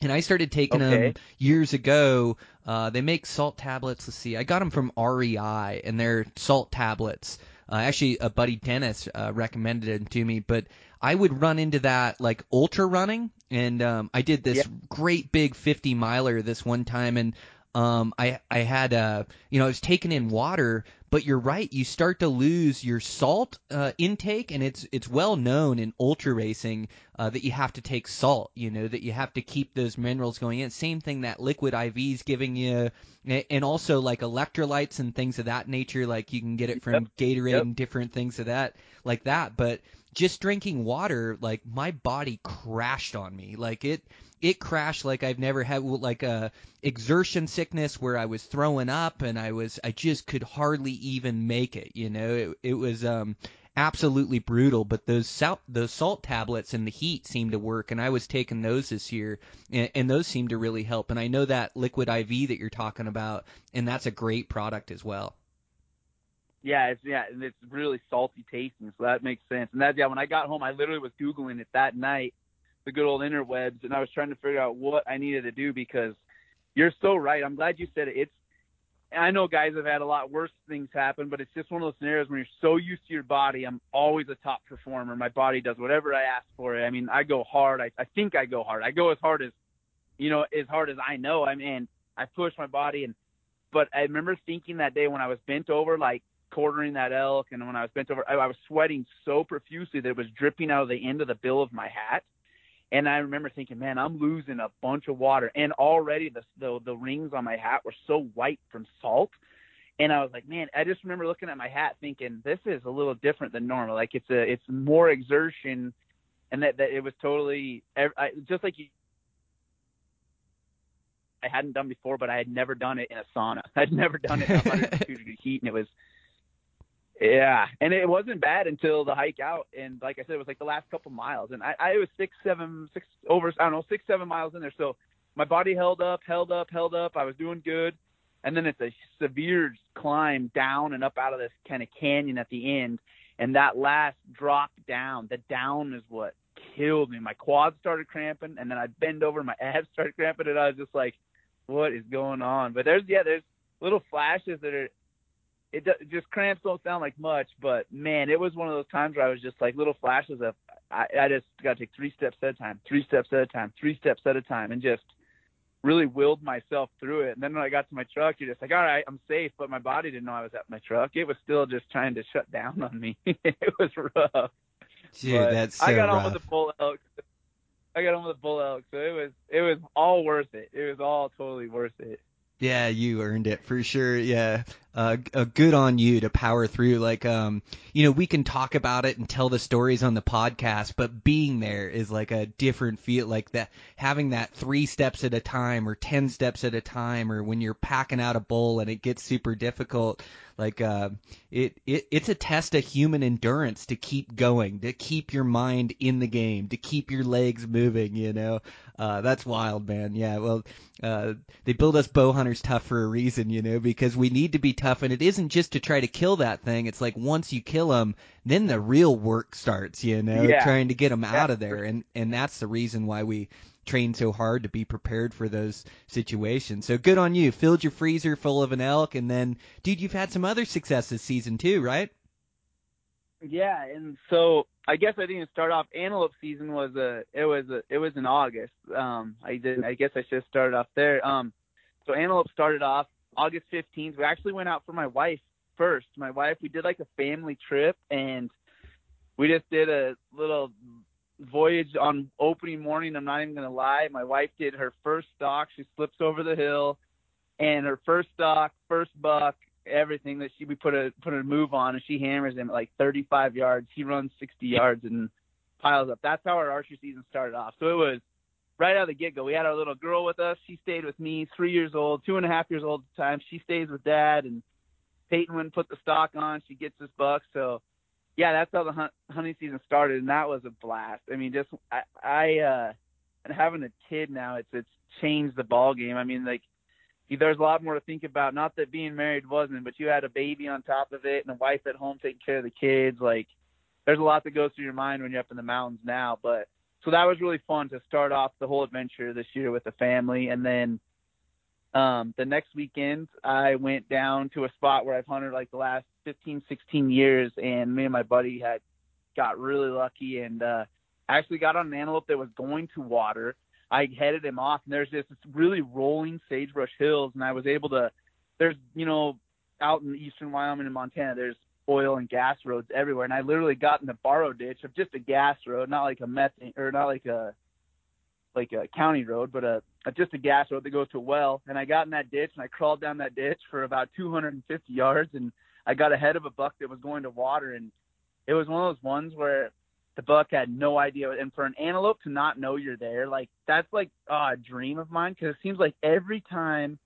and I started taking Okay. them years ago. Uh, they make salt tablets. Let's see, I got them from REI, and they're salt tablets. Uh, actually, a buddy Dennis uh, recommended them to me, but I would run into that like ultra running, and um, I did this Yep. great big 50 miler this one time, and um, I I had uh, you know I was taking in water, but you're right, you start to lose your salt uh, intake, and it's it's well known in ultra racing uh, that you have to take salt, you know, that you have to keep those minerals going in. Same thing that liquid IV's giving you, and also like electrolytes and things of that nature. Like you can get it from Yep. Gatorade Yep. and different things of that, like that. But just drinking water, like my body crashed on me. Like it, it crashed like I've never had, like a exertion sickness where I was throwing up and I was, I just could hardly even make it. You know, it, it was, um, absolutely brutal. But those salt, those salt tablets and the heat seemed to work, and I was taking those this year, and, and those seem to really help. And I know that liquid IV that you're talking about, and that's a great product as well. Yeah, it's yeah, and it's really salty tasting, so that makes sense. And that yeah, when I got home, I literally was googling it that night, the good old interwebs, and I was trying to figure out what I needed to do because you're so right. I'm glad you said it. It's I know guys have had a lot worse things happen, but it's just one of those scenarios when you're so used to your body. I'm always a top performer. My body does whatever I ask for. It. I mean, I go hard. I, I think I go hard. I go as hard as, you know, as hard as I know. I mean, I push my body and, but I remember thinking that day when I was bent over, like quartering that elk, and when I was bent over, I, was sweating so profusely that it was dripping out of the end of the bill of my hat. And I remember thinking, man, I'm losing a bunch of water, and already the the, the rings on my hat were so white from salt. And I was like, man, I just remember looking at my hat thinking, this is a little different than normal. Like it's a, it's more exertion, and that, that it was totally I, just like you. I hadn't done before, but I had never done it in a sauna. I'd never done it in 102 degree heat, and it was, yeah, and it wasn't bad until the hike out. And like I said, it was like the last couple miles, and I, I was six, seven, six over, I don't know, six, seven miles in there. So my body held up, held up, held up. I was doing good, and then it's a severe climb down and up out of this kind of canyon at the end. And that last drop down, the down is what killed me. My quads started cramping, and then I bend over, my abs started cramping, and I was just like, "What is going on?" But there's yeah, there's little flashes that are. It just cramps don't sound like much, but man, it was one of those times where I was just like little flashes of I, I just got to take three steps at a time, three steps at a time, three steps at a time, and just really willed myself through it. And then when I got to my truck, you're just like, all right, I'm safe. But my body didn't know I was at my truck. It was still just trying to shut down on me. it was rough. Dude, But that's so I got rough. on with the bull elk. I got on with the bull elk, so it was it was all worth it. It was all totally worth it. Yeah, you earned it for sure. Yeah, uh, uh, good on you to power through. Like, um, you know, we can talk about it and tell the stories on the podcast, but being there is like a different feel. Like that, having that three steps at a time or ten steps at a time, or when you're packing out a bowl and it gets super difficult. Like, uh, it, it it's a test of human endurance to keep going, to keep your mind in the game, to keep your legs moving. You know, uh, that's wild, man. Yeah, well, uh, they build us bow hunters tough for a reason, you know, because we need to be tough, and it isn't just to try to kill that thing. It's like once you kill them, then the real work starts, you know, Yeah. trying to get them out of there, and and that's the reason why we train so hard to be prepared for those situations. So good on you. Filled your freezer full of an elk, and then, dude, you've had some other success this season too, right? Yeah, and so I guess I didn't start off. Antelope season was a it was a it was in August. Um, I didn't. I guess I should have started off there. Um, so antelope started off August fifteenth. We actually went out for my wife first. My wife, we did like a family trip, and we just did a little voyage on opening morning. I'm not even gonna lie. My wife did her first stalk. She slips over the hill, and her first stalk, first buck, everything that she we put a put a move on, and she hammers him at like 35 yards. He runs 60 yards and piles up. That's how our archery season started off. So it was right out of the get go. We had our little girl with us. She stayed with me, three years old, two and a half years old at the time. She stays with dad, and Peyton wouldn't put the stalk on. She gets this buck. So, yeah, that's how the hunt, hunting season started, and that was a blast. I mean, just I, I uh, and having a kid now, it's it's changed the ball game. I mean, like there's a lot more to think about. Not that being married wasn't, but you had a baby on top of it and a wife at home taking care of the kids. Like there's a lot that goes through your mind when you're up in the mountains now. But so that was really fun to start off the whole adventure this year with the family. And then um, the next weekend, I went down to a spot where I've hunted like the last 15, 16 years, and me and my buddy had got really lucky and uh, actually got on an antelope that was going to water. I headed him off, and there's this really rolling sagebrush hills, and I was able to. There's, you know, out in eastern Wyoming and Montana, there's oil and gas roads everywhere, and I literally got in the borrow ditch of just a gas road, not like a methane or not like a like a county road, but a, a just a gas road that goes to a well. And I got in that ditch and I crawled down that ditch for about 250 yards, and I got ahead of a buck that was going to water, and it was one of those ones where the buck had no idea. And for an antelope to not know you're there, like that's like oh, a dream of mine because it seems like every time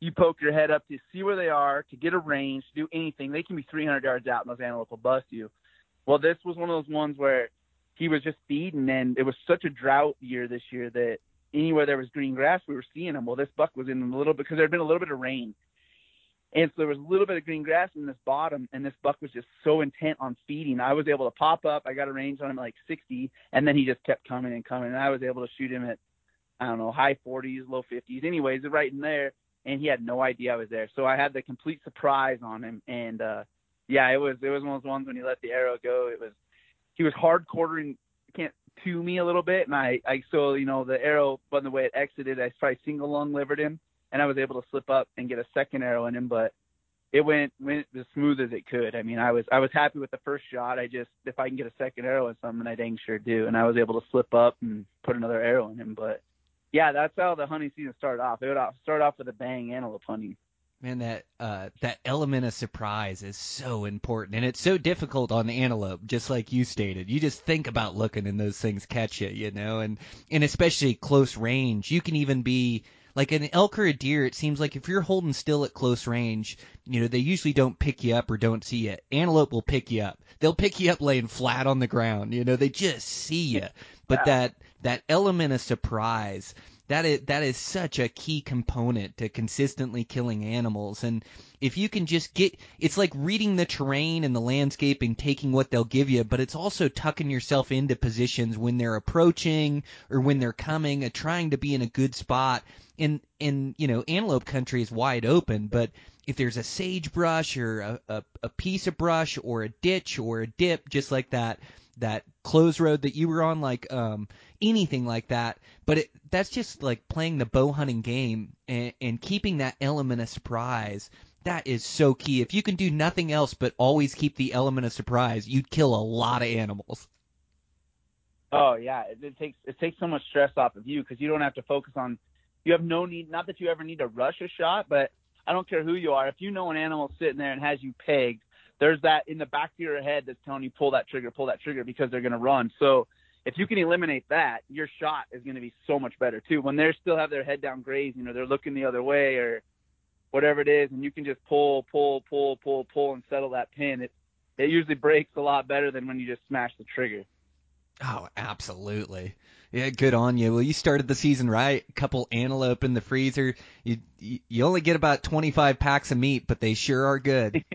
you poke your head up to see where they are, to get a range, to do anything, they can be 300 yards out and those antelope will bust you. Well, this was one of those ones where he was just feeding, and it was such a drought year this year that anywhere there was green grass, we were seeing him. Well, this buck was in a little because there had been a little bit of rain. And so there was a little bit of green grass in this bottom, and this buck was just so intent on feeding. I was able to pop up. I got a range on him like 60, and then he just kept coming and coming. And I was able to shoot him at, I don't know, high 40s, low 50s. Anyways, right in there, and he had no idea I was there. So I had the complete surprise on him, and uh, yeah, it was it was one of those ones when he let the arrow go. It was he was hard quartering can't to me a little bit, and I I so you know the arrow on the way it exited, I probably single lung livered him and I was able to slip up and get a second arrow in him, but it went went as smooth as it could. I mean, I was I was happy with the first shot. I just if I can get a second arrow in something, I dang sure do. And I was able to slip up and put another arrow in him. But yeah, that's how the hunting season started off. It would start off with a bang antelope hunting. Man, that uh, that element of surprise is so important, and it's so difficult on the antelope. Just like you stated, you just think about looking, and those things catch you, you know, and and especially close range, you can even be like an elk or a deer, it seems like if you're holding still at close range, you know, they usually don't pick you up or don't see you. Antelope will pick you up. They'll pick you up laying flat on the ground. You know, they just see you. But that that element of surprise, that is that is such a key component to consistently killing animals. And if you can just get it's like reading the terrain and the landscape and taking what they'll give you but it's also tucking yourself into positions when they're approaching or when they're coming and trying to be in a good spot. And and you know antelope country is wide open but if there's a sagebrush or a, a, a piece of brush or a ditch or a dip just like that that close road that you were on like um anything like that but it that's just like playing the bow hunting game and, and keeping that element of surprise. That is so key. If you can do nothing else but always keep the element of surprise you'd kill a lot of animals. Oh yeah. It, it takes it takes so much stress off of you because you don't have to focus on you have no need not that you ever need to rush a shot but i don't care who you are. If you know an animal's sitting there and has you pegged there's that in the back of your head that's telling you pull that trigger, pull that trigger because they're going to run. So if you can eliminate that, your shot is going to be so much better too. When they still have their head down grazing or they're looking the other way or whatever it is, and you can just pull, pull, pull, pull, pull, and settle that pin, it it usually breaks a lot better than when you just smash the trigger. Oh, absolutely. Yeah, good on you. Well, you started the season right. A couple antelope in the freezer. You you only get about 25 packs of meat, but they sure are good.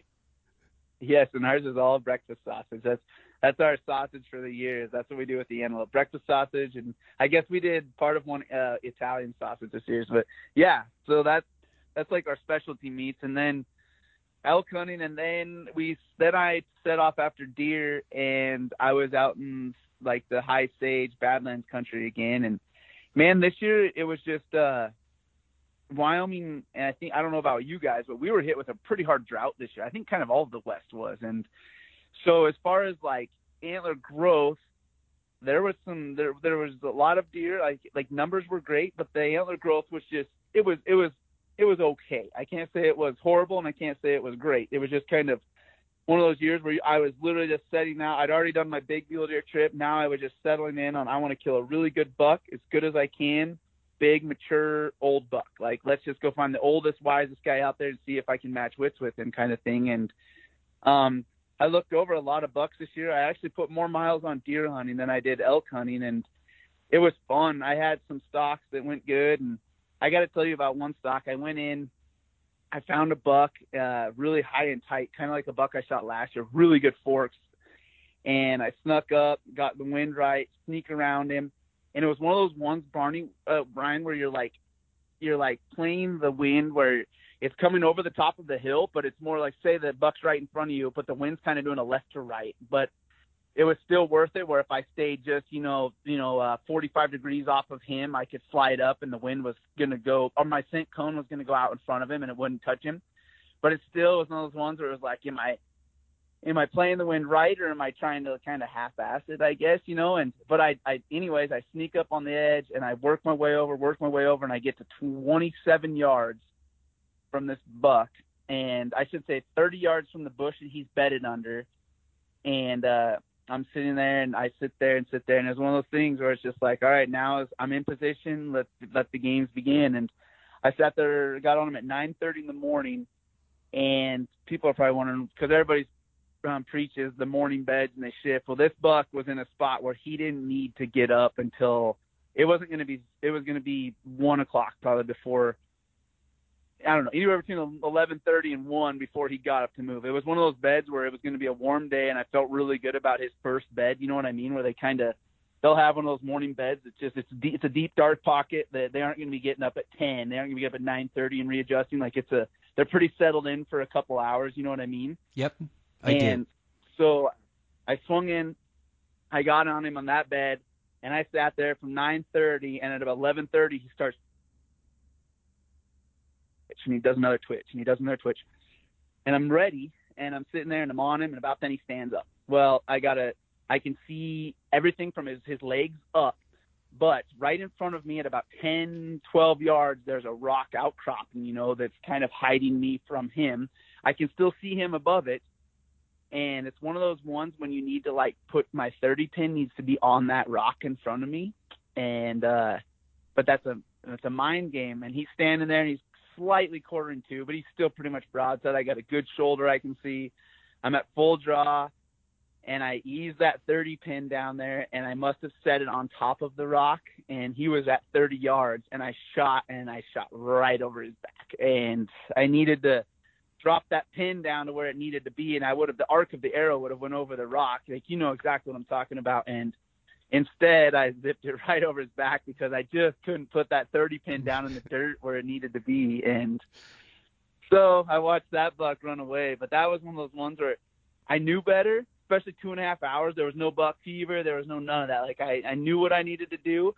Yes, and ours is all breakfast sausage. That's that's our sausage for the years. That's what we do with the antelope. Breakfast sausage, and I guess we did part of one uh, Italian sausage this year. But yeah, so that's that's like our specialty meats, and then elk hunting, and then we then I set off after deer, and I was out in like the high sage Badlands country again, and man, this year it was just. uh Wyoming, and I think I don't know about you guys, but we were hit with a pretty hard drought this year. I think kind of all of the West was, and so as far as like antler growth, there was some there there was a lot of deer. Like like numbers were great, but the antler growth was just it was it was it was okay. I can't say it was horrible, and I can't say it was great. It was just kind of one of those years where I was literally just setting out. I'd already done my big mule deer trip. Now I was just settling in on I want to kill a really good buck as good as I can, big, mature, old buck. Like let's just go find the oldest, wisest guy out there and see if I can match wits with him, kind of thing. And um, I looked over a lot of bucks this year. I actually put more miles on deer hunting than I did elk hunting, and it was fun. I had some stalks that went good, and I got to tell you about one stalk. I went in I found a buck, uh, really high and tight, kind of like a buck I shot last year, really good forks. And I snuck up, got the wind right, sneak around him. And it was one of those ones, Barney, uh, Brian, where you're like, you're like playing the wind where it's coming over the top of the hill, but it's more like, say the buck's right in front of you, but the wind's kind of doing a left to right. But it was still worth it. Where if I stayed just you know you know uh, 45 degrees off of him, I could slide up, and the wind was gonna go, or my scent cone was gonna go out in front of him, and it wouldn't touch him. But it still was one of those ones where it was like, am I am I playing the wind right, or am I trying to kind of half-ass it? I guess you know. And but I I anyways I sneak up on the edge and I work my way over, work my way over, and I get to 27 yards from this buck, and I should say 30 yards from the bush that he's bedded under, and uh I'm sitting there and I sit there and sit there and it's one of those things where it's just like, all right, now I'm in position. Let let the games begin. And I sat there, got on him at 9:30 in the morning, and people are probably wondering because everybody um, preaches the morning beds and they shift. Well, this buck was in a spot where he didn't need to get up until it wasn't going to be. It was going to be one o'clock probably before I don't know, anywhere between 11:30 and 1 before he got up to move. It was one of those beds where it was going to be a warm day, and I felt really good about his first bed. You know what I mean? Where they kind of they'll have one of those morning beds. It's just it's deep, it's a deep dark pocket that they aren't going to be getting up at 10. They aren't going to be up at 9:30 and readjusting. Like it's a they're pretty settled in for a couple hours. You know what I mean? Yep, I and did. so I swung in, I got on him on that bed, and I sat there from 9:30, and at about 11:30 he starts and he does another twitch and he does another twitch. And I'm ready and I'm sitting there and I'm on him and about then he stands up. Well, I gotta I can see everything from his, his legs up, but right in front of me at about 10, 12 yards, there's a rock outcropping, you know, that's kind of hiding me from him. I can still see him above it. And it's one of those ones when you need to like put my 30 pin needs to be on that rock in front of me. And, uh, but that's a, it's a mind game and he's standing there and he's slightly quartering to, but he's still pretty much broadside. I got a good shoulder I can see. I'm at full draw, and I eased that 30 pin down there, and I must have set it on top of the rock, and he was at 30 yards, and I shot, and I shot right over his back, and I needed to drop that pin down to where it needed to be, and I would have the arc of the arrow would have went over the rock. Like you know exactly what I'm talking about, and Instead, I zipped it right over his back because I just couldn't put that 30 pin down in the dirt where it needed to be. And so I watched that buck run away. But that was one of those ones where I knew better, especially two and a half hours. There was no buck fever. There was no none of that. Like I, I knew what I needed to do,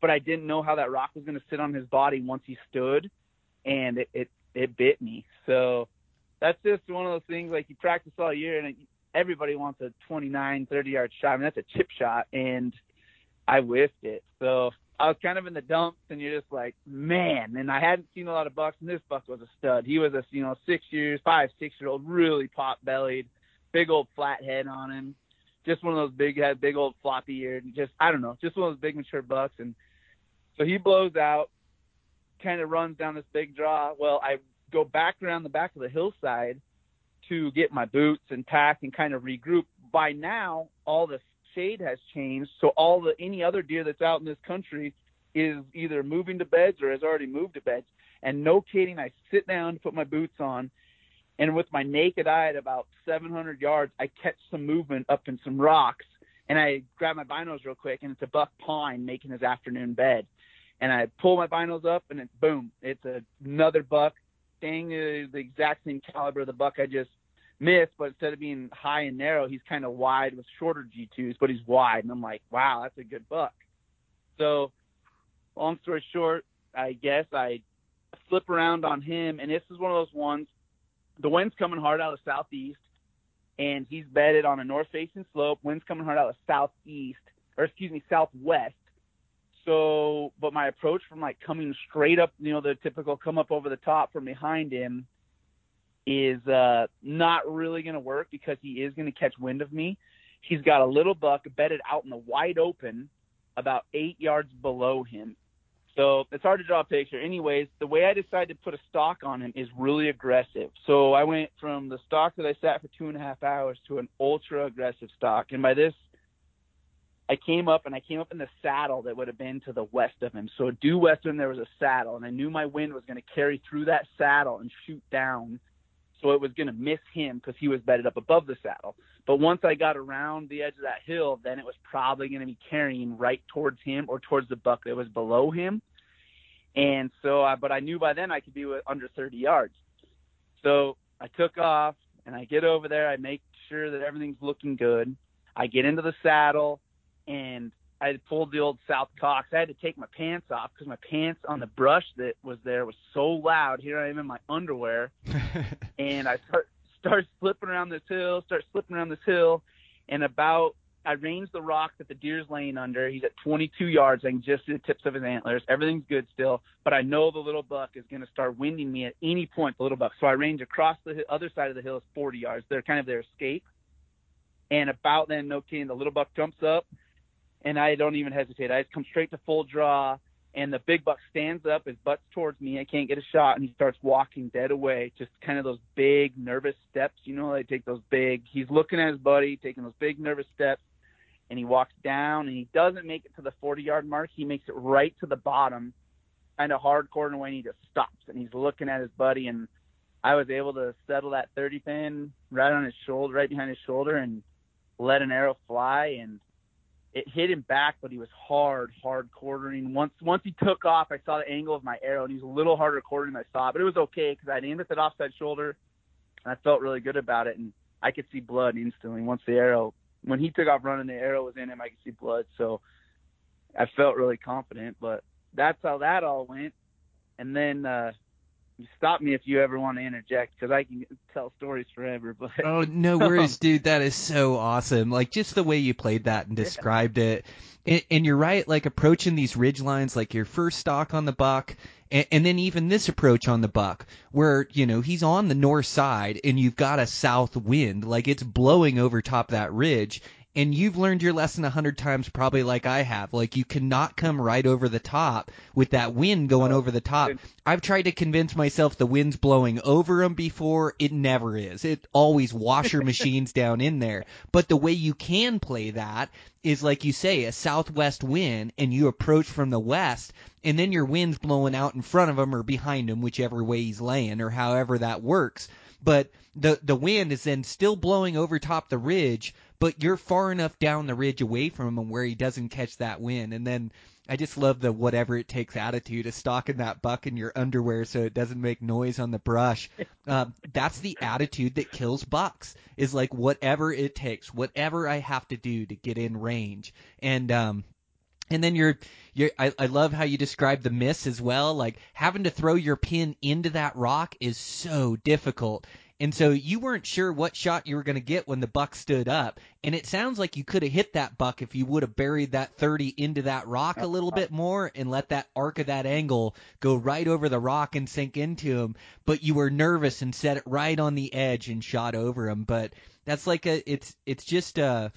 but I didn't know how that rock was going to sit on his body once he stood. And it, it, it bit me. So that's just one of those things like you practice all year and it, everybody wants a 29, 30 yard shot. I mean, that's a chip shot, and I whiffed it. So I was kind of in the dumps, and you're just like, man. And I hadn't seen a lot of bucks, and this buck was a stud. He was a you know six years, five, six year old, really pot bellied, big old flat head on him. Just one of those big head, big old floppy eared, and just I don't know, just one of those big mature bucks. And so he blows out, kind of runs down this big draw. Well, I go back around the back of the hillside to get my boots and pack and kind of regroup. By now, all the shade has changed, so all the any other deer that's out in this country is either moving to beds or has already moved to beds. And no kidding, I sit down put my boots on, and with my naked eye at about 700 yards, I catch some movement up in some rocks, and I grab my binos real quick, and it's a buck pine making his afternoon bed. And I pull my binos up, and it's boom, it's a, another buck staying the, the exact same caliber of the buck I just missed, but instead of being high and narrow, he's kind of wide with shorter G2s, but he's wide. And I'm like, wow, that's a good buck. So, long story short, I guess I flip around on him, and this is one of those ones. The wind's coming hard out of the southeast, and he's bedded on a north facing slope. Wind's coming hard out of southeast, or excuse me, southwest. So, but my approach from like coming straight up, you know, the typical come up over the top from behind him, is uh, not really going to work because he is going to catch wind of me. He's got a little buck bedded out in the wide open, about eight yards below him. So it's hard to draw a picture. Anyways, the way I decided to put a stalk on him is really aggressive. So I went from the stalk that I sat for two and a half hours to an ultra aggressive stalk. And by this, I came up and I came up in the saddle that would have been to the west of him. So due west of him, there was a saddle, and I knew my wind was going to carry through that saddle and shoot down. So it was going to miss him because he was bedded up above the saddle. But once I got around the edge of that hill, then it was probably going to be carrying right towards him or towards the buck that was below him. And so, I, but I knew by then I could be under 30 yards. So I took off and I get over there. I make sure that everything's looking good. I get into the saddle and I pulled the old South Cox. I had to take my pants off because my pants on the brush that was there was so loud. Here I am in my underwear, and I start start slipping around this hill, start slipping around this hill, and about I range the rock that the deer's laying under. He's at 22 yards. I can just see the tips of his antlers. Everything's good still, but I know the little buck is going to start winding me at any point. The little buck. So I range across the other side of the hill is 40 yards. They're kind of their escape. And about then, no kidding, the little buck jumps up and I don't even hesitate. I just come straight to full draw, and the big buck stands up, his butt's towards me. I can't get a shot, and he starts walking dead away. Just kind of those big nervous steps, you know, they take those big. He's looking at his buddy, taking those big nervous steps, and he walks down, and he doesn't make it to the 40 yard mark. He makes it right to the bottom, kind of hardcore in a way, and he just stops, and he's looking at his buddy, and I was able to settle that 30 pin right on his shoulder, right behind his shoulder, and let an arrow fly, and it hit him back, but he was hard, hard quartering. Once once he took off, I saw the angle of my arrow, and he was a little harder quartering than I saw, but it was okay because I aimed at that offside shoulder, and I felt really good about it, and I could see blood instantly once the arrow. When he took off running, the arrow was in him. I could see blood, so I felt really confident. But that's how that all went. And then uh, stop me if you ever want to interject because I can tell stories forever. But oh no worries, dude. That is so awesome. Like just the way you played that and described yeah. it. And, and, you're right. Like approaching these ridge lines, like your first stalk on the buck, and, and then even this approach on the buck, where you know he's on the north side and you've got a south wind, like it's blowing over top that ridge, and you've learned your lesson a hundred times probably like I have. Like you cannot come right over the top with that wind going over the top. I've tried to convince myself the wind's blowing over them before. It never is. It always washer machines down in there. But the way you can play that is like you say, a southwest wind and you approach from the west and then your wind's blowing out in front of him or behind him, whichever way he's laying or however that works. But the, the wind is then still blowing over top the ridge but you're far enough down the ridge away from him where he doesn't catch that wind. And then I just love the whatever it takes attitude of stalking that buck in your underwear so it doesn't make noise on the brush. Um, that's the attitude that kills bucks. Is like whatever it takes, whatever I have to do to get in range. And um, and then you're, you're I, I love how you describe the miss as well. Like having to throw your pin into that rock is so difficult. And so you weren't sure what shot you were going to get when the buck stood up. And it sounds like you could have hit that buck if you would have buried that 30 into that rock a little bit more and let that arc of that angle go right over the rock and sink into him. But you were nervous and set it right on the edge and shot over him. But that's like a, it's, it's just a,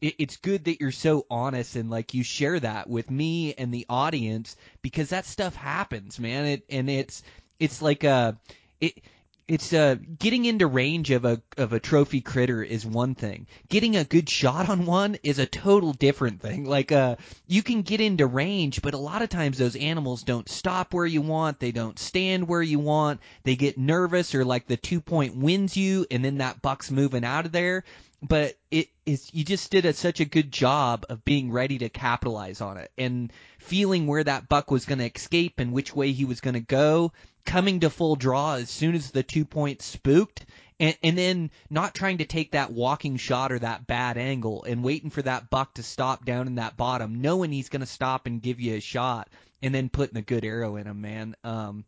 it's good that you're so honest and like you share that with me and the audience because that stuff happens, man. It, and it's, it's like a, it, it's uh getting into range of a of a trophy critter is one thing. Getting a good shot on one is a total different thing. Like uh you can get into range, but a lot of times those animals don't stop where you want, they don't stand where you want, they get nervous or like the two point wins you and then that buck's moving out of there. But it is you just did a, such a good job of being ready to capitalize on it and feeling where that buck was going to escape and which way he was going to go coming to full draw as soon as the two points spooked and, and then not trying to take that walking shot or that bad angle and waiting for that buck to stop down in that bottom, knowing he's going to stop and give you a shot and then putting a good arrow in him, man. Um,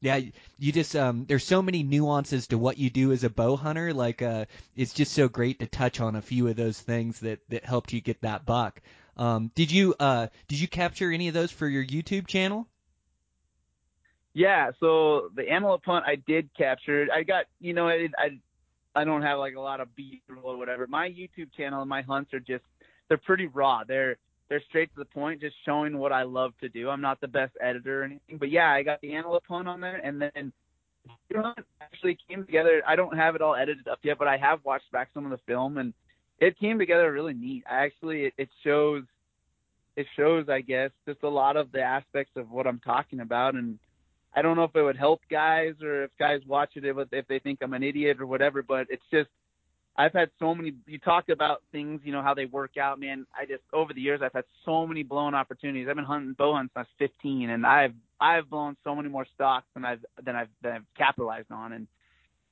yeah, you just um there's so many nuances to what you do as a bow hunter. Like uh it's just so great to touch on a few of those things that that helped you get that buck. Um did you uh did you capture any of those for your YouTube channel? Yeah, so the antelope hunt I did capture. I got, you know, I I, I don't have like a lot of B roll or whatever. My YouTube channel and my hunts are just they're pretty raw. They're they're straight to the point, just showing what I love to do. I'm not the best editor or anything, but yeah, I got the antelope hunt on there, and then you know, actually came together. I don't have it all edited up yet, but I have watched back some of the film, and it came together really neat. I actually, it, it shows, it shows, I guess, just a lot of the aspects of what I'm talking about, and I don't know if it would help guys or if guys watch it if they think I'm an idiot or whatever, but it's just I've had so many. You talk about things, you know, how they work out, man. I just over the years I've had so many blown opportunities. I've been hunting bow hunts since I was 15, and I've I've blown so many more stalks than I've than I've than I've capitalized on. And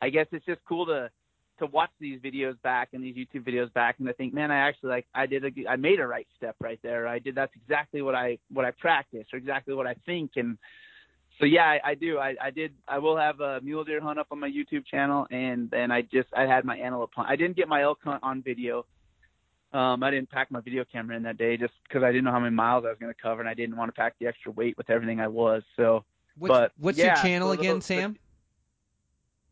I guess it's just cool to to watch these videos back and these YouTube videos back, and to think, man, I actually like I did a I made a right step right there. I did that's exactly what I what I practiced or exactly what I think and so yeah, I, I do. I, I did. I will have a mule deer hunt up on my YouTube channel, and then I just I had my antelope hunt. I didn't get my elk hunt on video. Um, I didn't pack my video camera in that day just because I didn't know how many miles I was going to cover, and I didn't want to pack the extra weight with everything I was. So, what's, but what's yeah, your channel so again, Sam?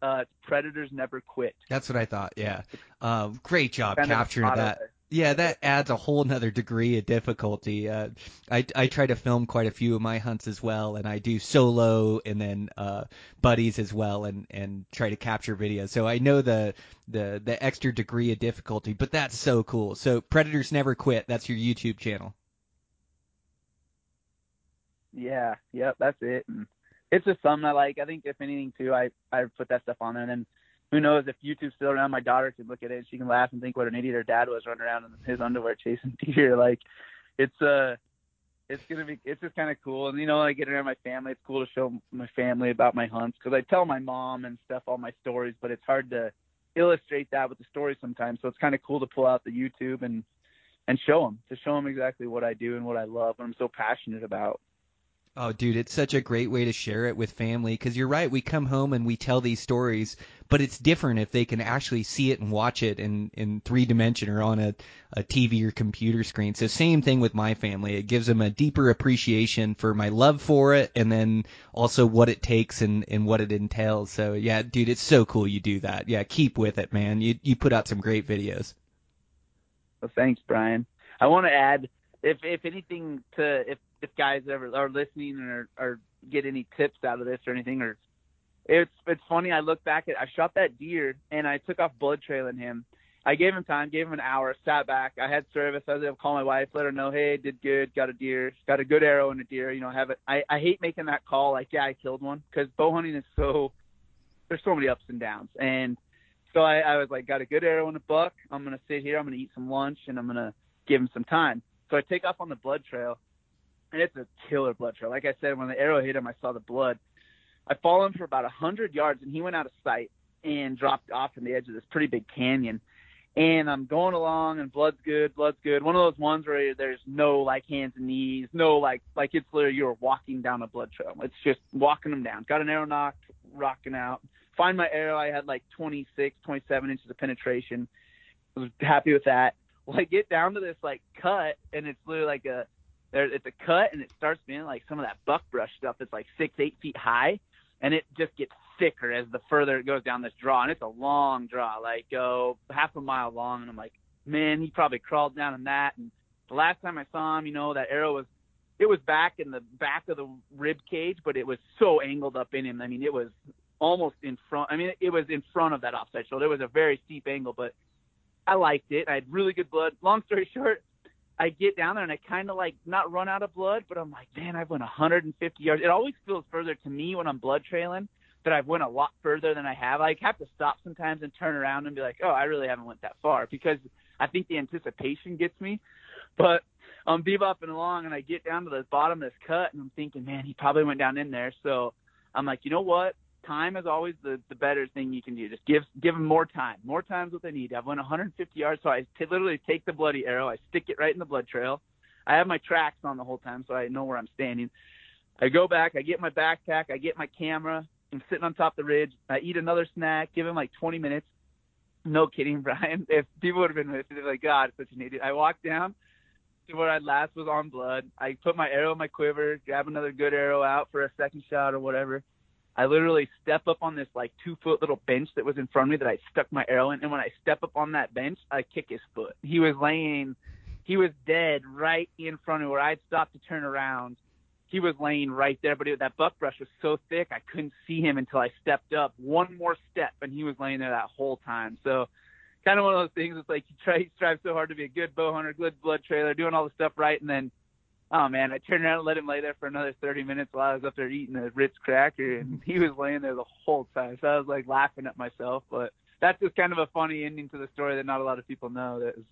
Uh, Predators Never Quit. That's what I thought. Yeah. Uh, great job capturing that. Yeah, that adds a whole nother degree of difficulty. Uh, I I try to film quite a few of my hunts as well, and I do solo and then uh, buddies as well, and and try to capture video. So I know the the the extra degree of difficulty, but that's so cool. So Predators Never Quit. That's your YouTube channel. Yeah, yep, that's it. And it's just something I like. I think if anything too, I I put that stuff on there, and then who knows if YouTube's still around, my daughter can look at it and she can laugh and think what an idiot her dad was running around in his underwear chasing deer. Like, it's uh, it's gonna be it's just kind of cool. And you know, I get around my family. It's cool to show my family about my hunts because I tell my mom and stuff all my stories, but it's hard to illustrate that with the stories sometimes. So it's kind of cool to pull out the YouTube and and show them to show them exactly what I do and what I love, what I'm so passionate about. Oh, dude, it's such a great way to share it with family because you're right. We come home and we tell these stories, but it's different if they can actually see it and watch it in, in three dimension or on a, a TV or computer screen. So same thing with my family. It gives them a deeper appreciation for my love for it and then also what it takes and, and what it entails. So yeah, dude, it's so cool you do that. Yeah, keep with it, man. You, you put out some great videos. So thanks, Brian. I want to add, if if anything, to if if guys ever are listening or or get any tips out of this or anything, or it's it's funny. I look back at I shot that deer and I took off blood trailing him. I gave him time, gave him an hour, sat back. I had service. I was able to call my wife, let her know, hey, did good, got a deer, got a good arrow and a deer. You know, have it. I I hate making that call like, yeah, I killed one because bow hunting is so there's so many ups and downs and so I, I was like, got a good arrow and a buck. I'm gonna sit here. I'm gonna eat some lunch, and I'm gonna give him some time. So I take off on the blood trail, and it's a killer blood trail. Like I said, when the arrow hit him, I saw the blood. I followed him for about a hundred yards, and he went out of sight and dropped off in the edge of this pretty big canyon. And I'm going along, and blood's good, blood's good. One of those ones where there's no like hands and knees, no like like it's literally you're walking down a blood trail. It's just walking them down. Got an arrow nocked, rocking out find my arrow. I had like 26, 27 inches of penetration. I was happy with that. Well, I get down to this like cut, and it's literally like a there. It's a cut, and it starts being like some of that buckbrush stuff that's like six, eight feet high, and it just gets thicker as the further it goes down this draw, and it's a long draw, like oh half a mile long, and I'm like, man, he probably crawled down in that. And the last time I saw him, you know, that arrow was it was back in the back of the rib cage, but it was so angled up in him. I mean, it was almost in front. I mean, it was in front of that offside shoulder. It was a very steep angle, but I liked it. I had really good blood. Long story short, I get down there and I kind of like not run out of blood, but I'm like, man, I've went 150 yards. It always feels further to me when I'm blood trailing that I've went a lot further than I have. I have to stop sometimes and turn around and be like, oh, I really haven't went that far because I think the anticipation gets me. But I'm bebopping along and I get down to the bottom of this cut and I'm thinking, man, he probably went down in there. So I'm like, you know what? Time is always the the better thing you can do. Just give give them more time. More time's what they need. I've went 150 yards, so I t- literally take the bloody arrow, I stick it right in the blood trail. I have my tracks on the whole time, so I know where I'm standing. I go back, I get my backpack, I get my camera. I'm sitting on top of the ridge. I eat another snack, give him like 20 minutes. No kidding, Brian. If people would have been with me, they're like, God, such an idiot. I walk down to where I last was on blood. I put my arrow in my quiver, grab another good arrow out for a second shot or whatever. I literally step up on this like two foot little bench that was in front of me that I stuck my arrow in, and when I step up on that bench, I kick his foot. He was laying, he was dead right in front of where I'd stopped to turn around. He was laying right there, but it, that buck brush was so thick I couldn't see him until I stepped up one more step, and he was laying there that whole time. So kind of one of those things. It's like you try, you strive so hard to be a good bow hunter, good blood trailer, doing all the stuff right, and then, oh man, I turned around and let him lay there for another 30 minutes while I was up there eating a Ritz cracker, and he was laying there the whole time. So I was like laughing at myself, but that's just kind of a funny ending to the story that not a lot of people know. That was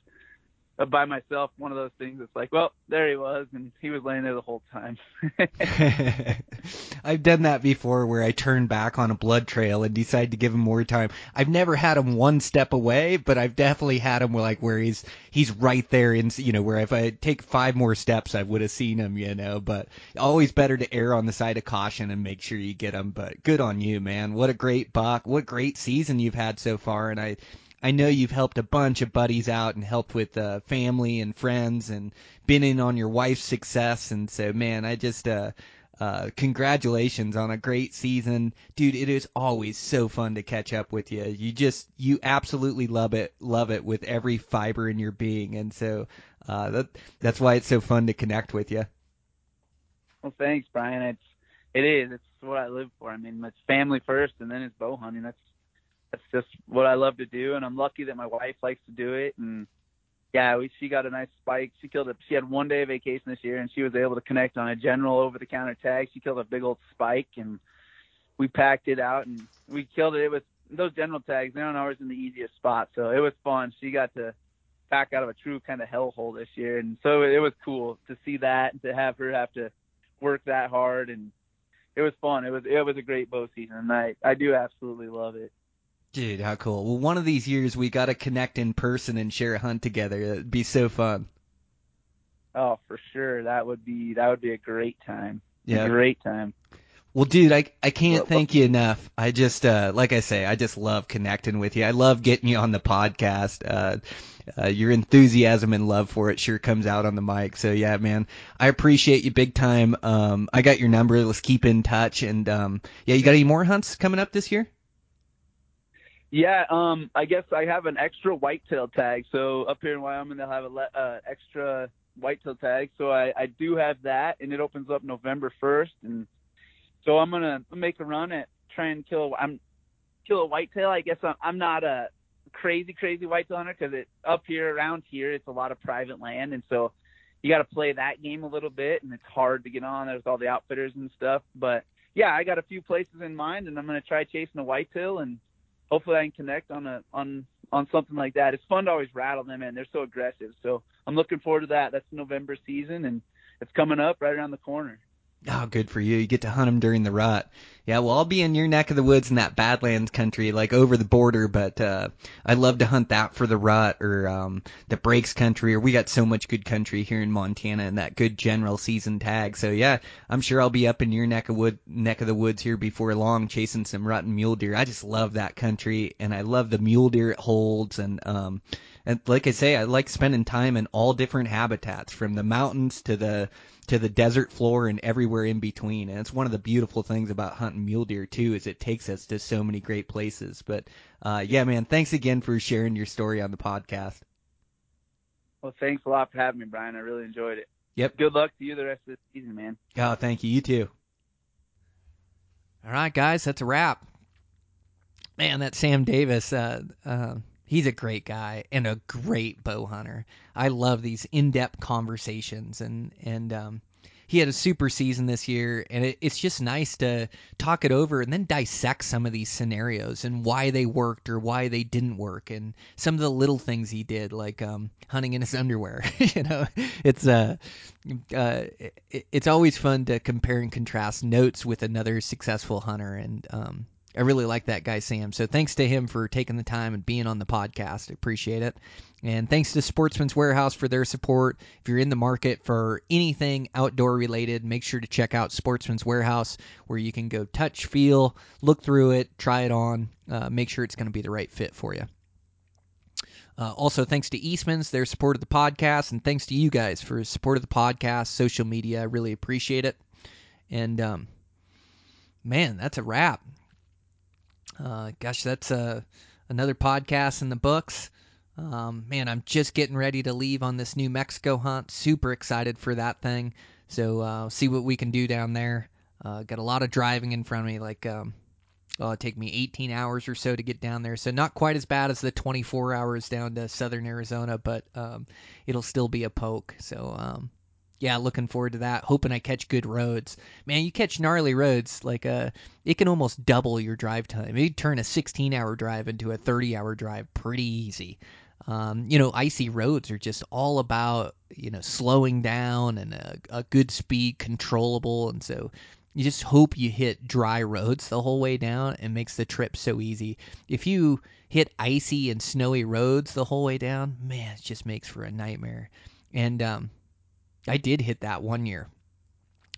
Uh, by myself, one of those things. It's like, well, there he was, and he was laying there the whole time. I've done that before where I turn back on a blood trail and decide to give him more time. I've never had him one step away, but I've definitely had him like where he's he's right there in you know where if I take five more steps I would have seen him, you know. But always better to err on the side of caution and make sure you get him. But good on you, man. What a great buck. What great season you've had so far, and I I know you've helped a bunch of buddies out and helped with uh, family and friends and been in on your wife's success. And so, man, I just uh, uh, congratulations on a great season, dude. It is always so fun to catch up with you. You just you absolutely love it, love it with every fiber in your being, and so uh, that that's why it's so fun to connect with you. Well, thanks, Brian. It's it is. It's what I live for. I mean, it's family first, and then it's bow hunting. That's that's just what I love to do, and I'm lucky that my wife likes to do it. And yeah, we, she got a nice spike. She killed a. She had one day of vacation this year, and she was able to connect on a general over-the-counter tag. She killed a big old spike, and we packed it out, and we killed it. It was those general tags. They're not always in the easiest spot, so it was fun. She got to pack out of a true kind of hellhole this year, and so it was cool to see that and to have her have to work that hard and it was fun. It was it was a great bow season, and I I do absolutely love it. Dude, how cool. Well, one of these years we got to connect in person and share a hunt together. It'd be so fun. Oh, for sure. That would be that would be a great time. Yeah. A great time. Well, dude, I I can't thank you enough. I just uh like I say, I just love connecting with you. I love getting you on the podcast. Uh, uh your enthusiasm and love for it sure comes out on the mic. So yeah, man, I appreciate you big time. Um I got your number. Let's keep in touch and um yeah, you got any more hunts coming up this year? Yeah, um, I guess I have an extra whitetail tag. So up here in Wyoming, they'll have a le- uh, extra whitetail tag. So I, I do have that, and it opens up November 1st. And so I'm gonna make a run at trying to kill. I'm kill a whitetail. I guess I'm, I'm not a crazy crazy whitetail hunter because it up here around here it's a lot of private land, and so you got to play that game a little bit, and it's hard to get on. There's all the outfitters and stuff, but yeah, I got a few places in mind, and I'm gonna try chasing a whitetail and hopefully I can connect on a on on something like that. It's fun to always rattle them in. They're so aggressive. So I'm looking forward to that. That's November season and it's coming up right around the corner. Oh, good for you. You get to hunt them during the rut. Yeah, well, I'll be in your neck of the woods in that Badlands country, like over the border, but uh I love to hunt that for the rut or um the breaks country or we got so much good country here in Montana and that good general season tag. So yeah, I'm sure I'll be up in your neck of wood neck of the woods here before long chasing some rut and mule deer. I just love that country and I love the mule deer it holds and um and like I say, I like spending time in all different habitats, from the mountains to the to the desert floor and everywhere in between. And it's one of the beautiful things about hunting mule deer too, is it takes us to so many great places. But uh, yeah, man, thanks again for sharing your story on the podcast. Well, thanks a lot for having me, Brian. I really enjoyed it. Yep. Good luck to you the rest of the season, man. Oh, thank you. You too. All right, guys, that's a wrap. Man, that Sam Davis. Uh, uh, he's a great guy and a great bow hunter. I love these in-depth conversations and and um, he had a super season this year and it, it's just nice to talk it over and then dissect some of these scenarios and why they worked or why they didn't work and some of the little things he did like um, hunting in his underwear you know it's uh, uh it, it's always fun to compare and contrast notes with another successful hunter and um I really like that guy, Sam. So thanks to him for taking the time and being on the podcast. I appreciate it. And thanks to Sportsman's Warehouse for their support. If you're in the market for anything outdoor related, make sure to check out Sportsman's Warehouse where you can go touch, feel, look through it, try it on, uh, make sure it's going to be the right fit for you. Uh, also, thanks to Eastman's, their support of the podcast, and thanks to you guys for support of the podcast, social media. I really appreciate it. And um, man, that's a wrap. Uh, gosh, that's uh, another podcast in the books. Um, man, I'm just getting ready to leave on this New Mexico hunt. Super excited for that thing. So uh, see what we can do down there. Uh, got a lot of driving in front of me. Like, um, well, it'll take me 18 hours or so to get down there. So not quite as bad as the 24 hours down to southern Arizona, but um, it'll still be a poke. So um, yeah, looking forward to that. Hoping I catch good roads. Man, you catch gnarly roads, like uh, it can almost double your drive time. It turn a 16-hour drive into a 30-hour drive pretty easy. Um, you know, icy roads are just all about you know slowing down and a, a good speed, controllable, and so you just hope you hit dry roads the whole way down and makes the trip so easy. If you hit icy and snowy roads the whole way down, man, it just makes for a nightmare. And um, I did hit that one year.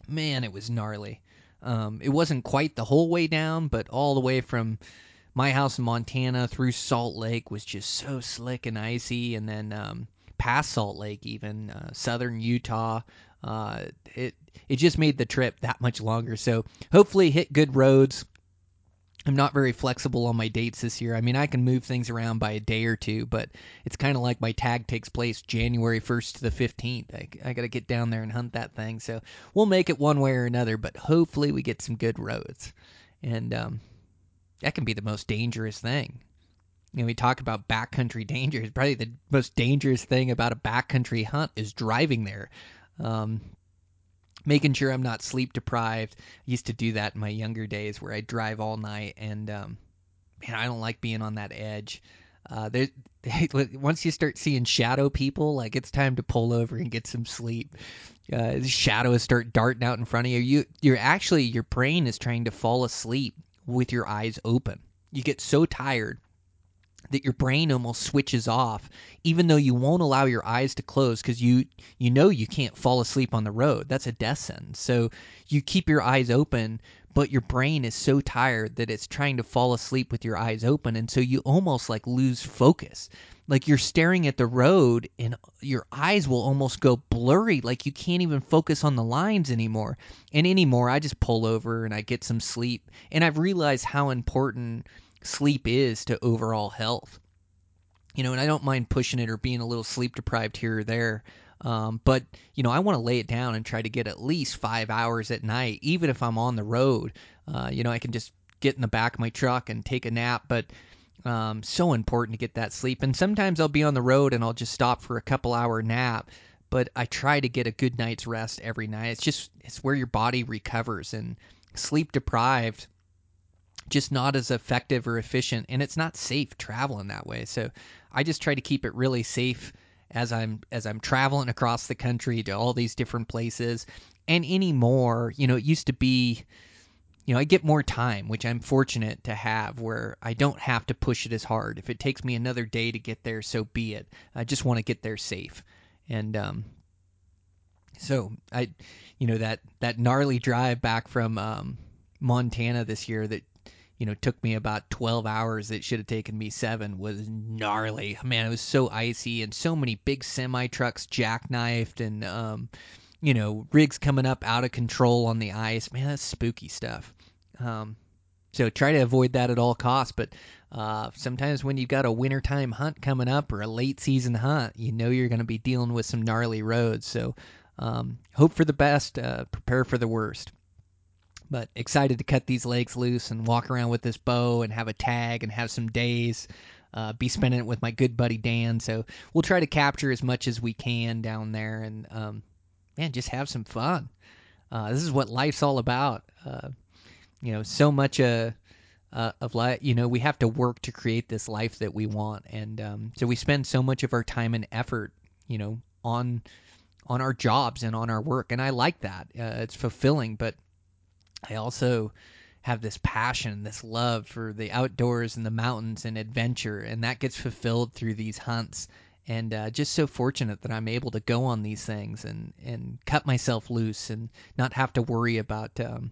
Man, it was gnarly. Um, it wasn't quite the whole way down, but all the way from my house in Montana through Salt Lake was just so slick and icy, and then um, past Salt Lake, even uh, southern Utah. Uh, it it just made the trip that much longer. So hopefully hit good roads. I'm not very flexible on my dates this year. I mean, I can move things around by a day or two, but it's kind of like my tag takes place January 1st to the 15th. I, I got to get down there and hunt that thing. So we'll make it one way or another, but hopefully we get some good roads. And um, that can be the most dangerous thing. You know, we talk about backcountry dangers. Probably the most dangerous thing about a backcountry hunt is driving there. Um, making sure I'm not sleep deprived. I used to do that in my younger days where I drive all night, and um, man, I don't like being on that edge. Uh, there, once you start seeing shadow people, like it's time to pull over and get some sleep. Uh, shadows start darting out in front of you. You, you're actually your brain is trying to fall asleep with your eyes open. You get so tired that your brain almost switches off even though you won't allow your eyes to close because you you know you can't fall asleep on the road. That's a death sentence. So you keep your eyes open but your brain is so tired that it's trying to fall asleep with your eyes open. And so you almost like lose focus. Like you're staring at the road and your eyes will almost go blurry like you can't even focus on the lines anymore. And anymore i just pull over and i get some sleep. And i've realized how important sleep is to overall health. You know, and I don't mind pushing it or being a little sleep deprived here or there. Um, but you know, I want to lay it down and try to get at least five hours at night, even if I'm on the road. Uh, you know, I can just get in the back of my truck and take a nap. But um, so important to get that sleep. And sometimes I'll be on the road and I'll just stop for a couple hour nap. But I try to get a good night's rest every night. It's just it's where your body recovers and sleep deprived just not as effective or efficient and it's not safe traveling that way. So i just try to keep it really safe as i'm as i'm traveling across the country to all these different places. And anymore you know it used to be you know i get more time which i'm fortunate to have where i don't have to push it as hard. If it takes me another day to get there so be it. I just want to get there safe. And um so i you know that that gnarly drive back from um montana this year that you know, took me about 12 hours it should have taken me seven was gnarly. Man, it was so icy and so many big semi trucks jackknifed and, um, you know, rigs coming up out of control on the ice. Man, that's spooky stuff. Um, so try to avoid that at all costs. But uh, sometimes when you've got a wintertime hunt coming up or a late season hunt, you know you're going to be dealing with some gnarly roads. So um, hope for the best, uh, prepare for the worst. But excited to cut these legs loose and walk around with this bow and have a tag and have some days. Uh, be spending it with my good buddy Dan. So we'll try to capture as much as we can down there and, um, man, just have some fun. Uh, this is what life's all about. Uh, you know, so much uh, uh, of life, you know, we have to work to create this life that we want. And um, so we spend so much of our time and effort, you know, on on our jobs and on our work. And I like that. Uh, it's fulfilling, but I also have this passion, this love for the outdoors and the mountains and adventure, and that gets fulfilled through these hunts. And uh, just so fortunate that I'm able to go on these things and and cut myself loose and not have to worry about um,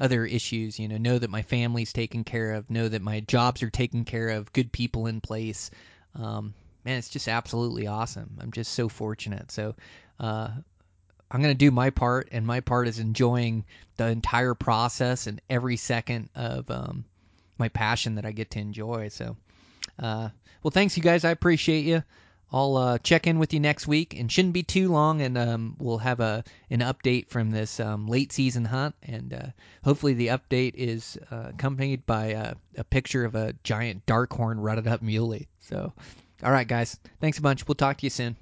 other issues. You know, know that my family's taken care of, know that my jobs are taken care of, good people in place. Um, man, it's just absolutely awesome. I'm just so fortunate. So, uh, I'm going to do my part, and my part is enjoying the entire process and every second of um, my passion that I get to enjoy. So, uh, well, thanks, you guys. I appreciate you. I'll uh, check in with you next week, and shouldn't be too long, and um, we'll have a an update from this um, late season hunt, and uh, hopefully the update is uh, accompanied by a, a picture of a giant dark horn rutted up muley. So, all right, guys, thanks a bunch. We'll talk to you soon.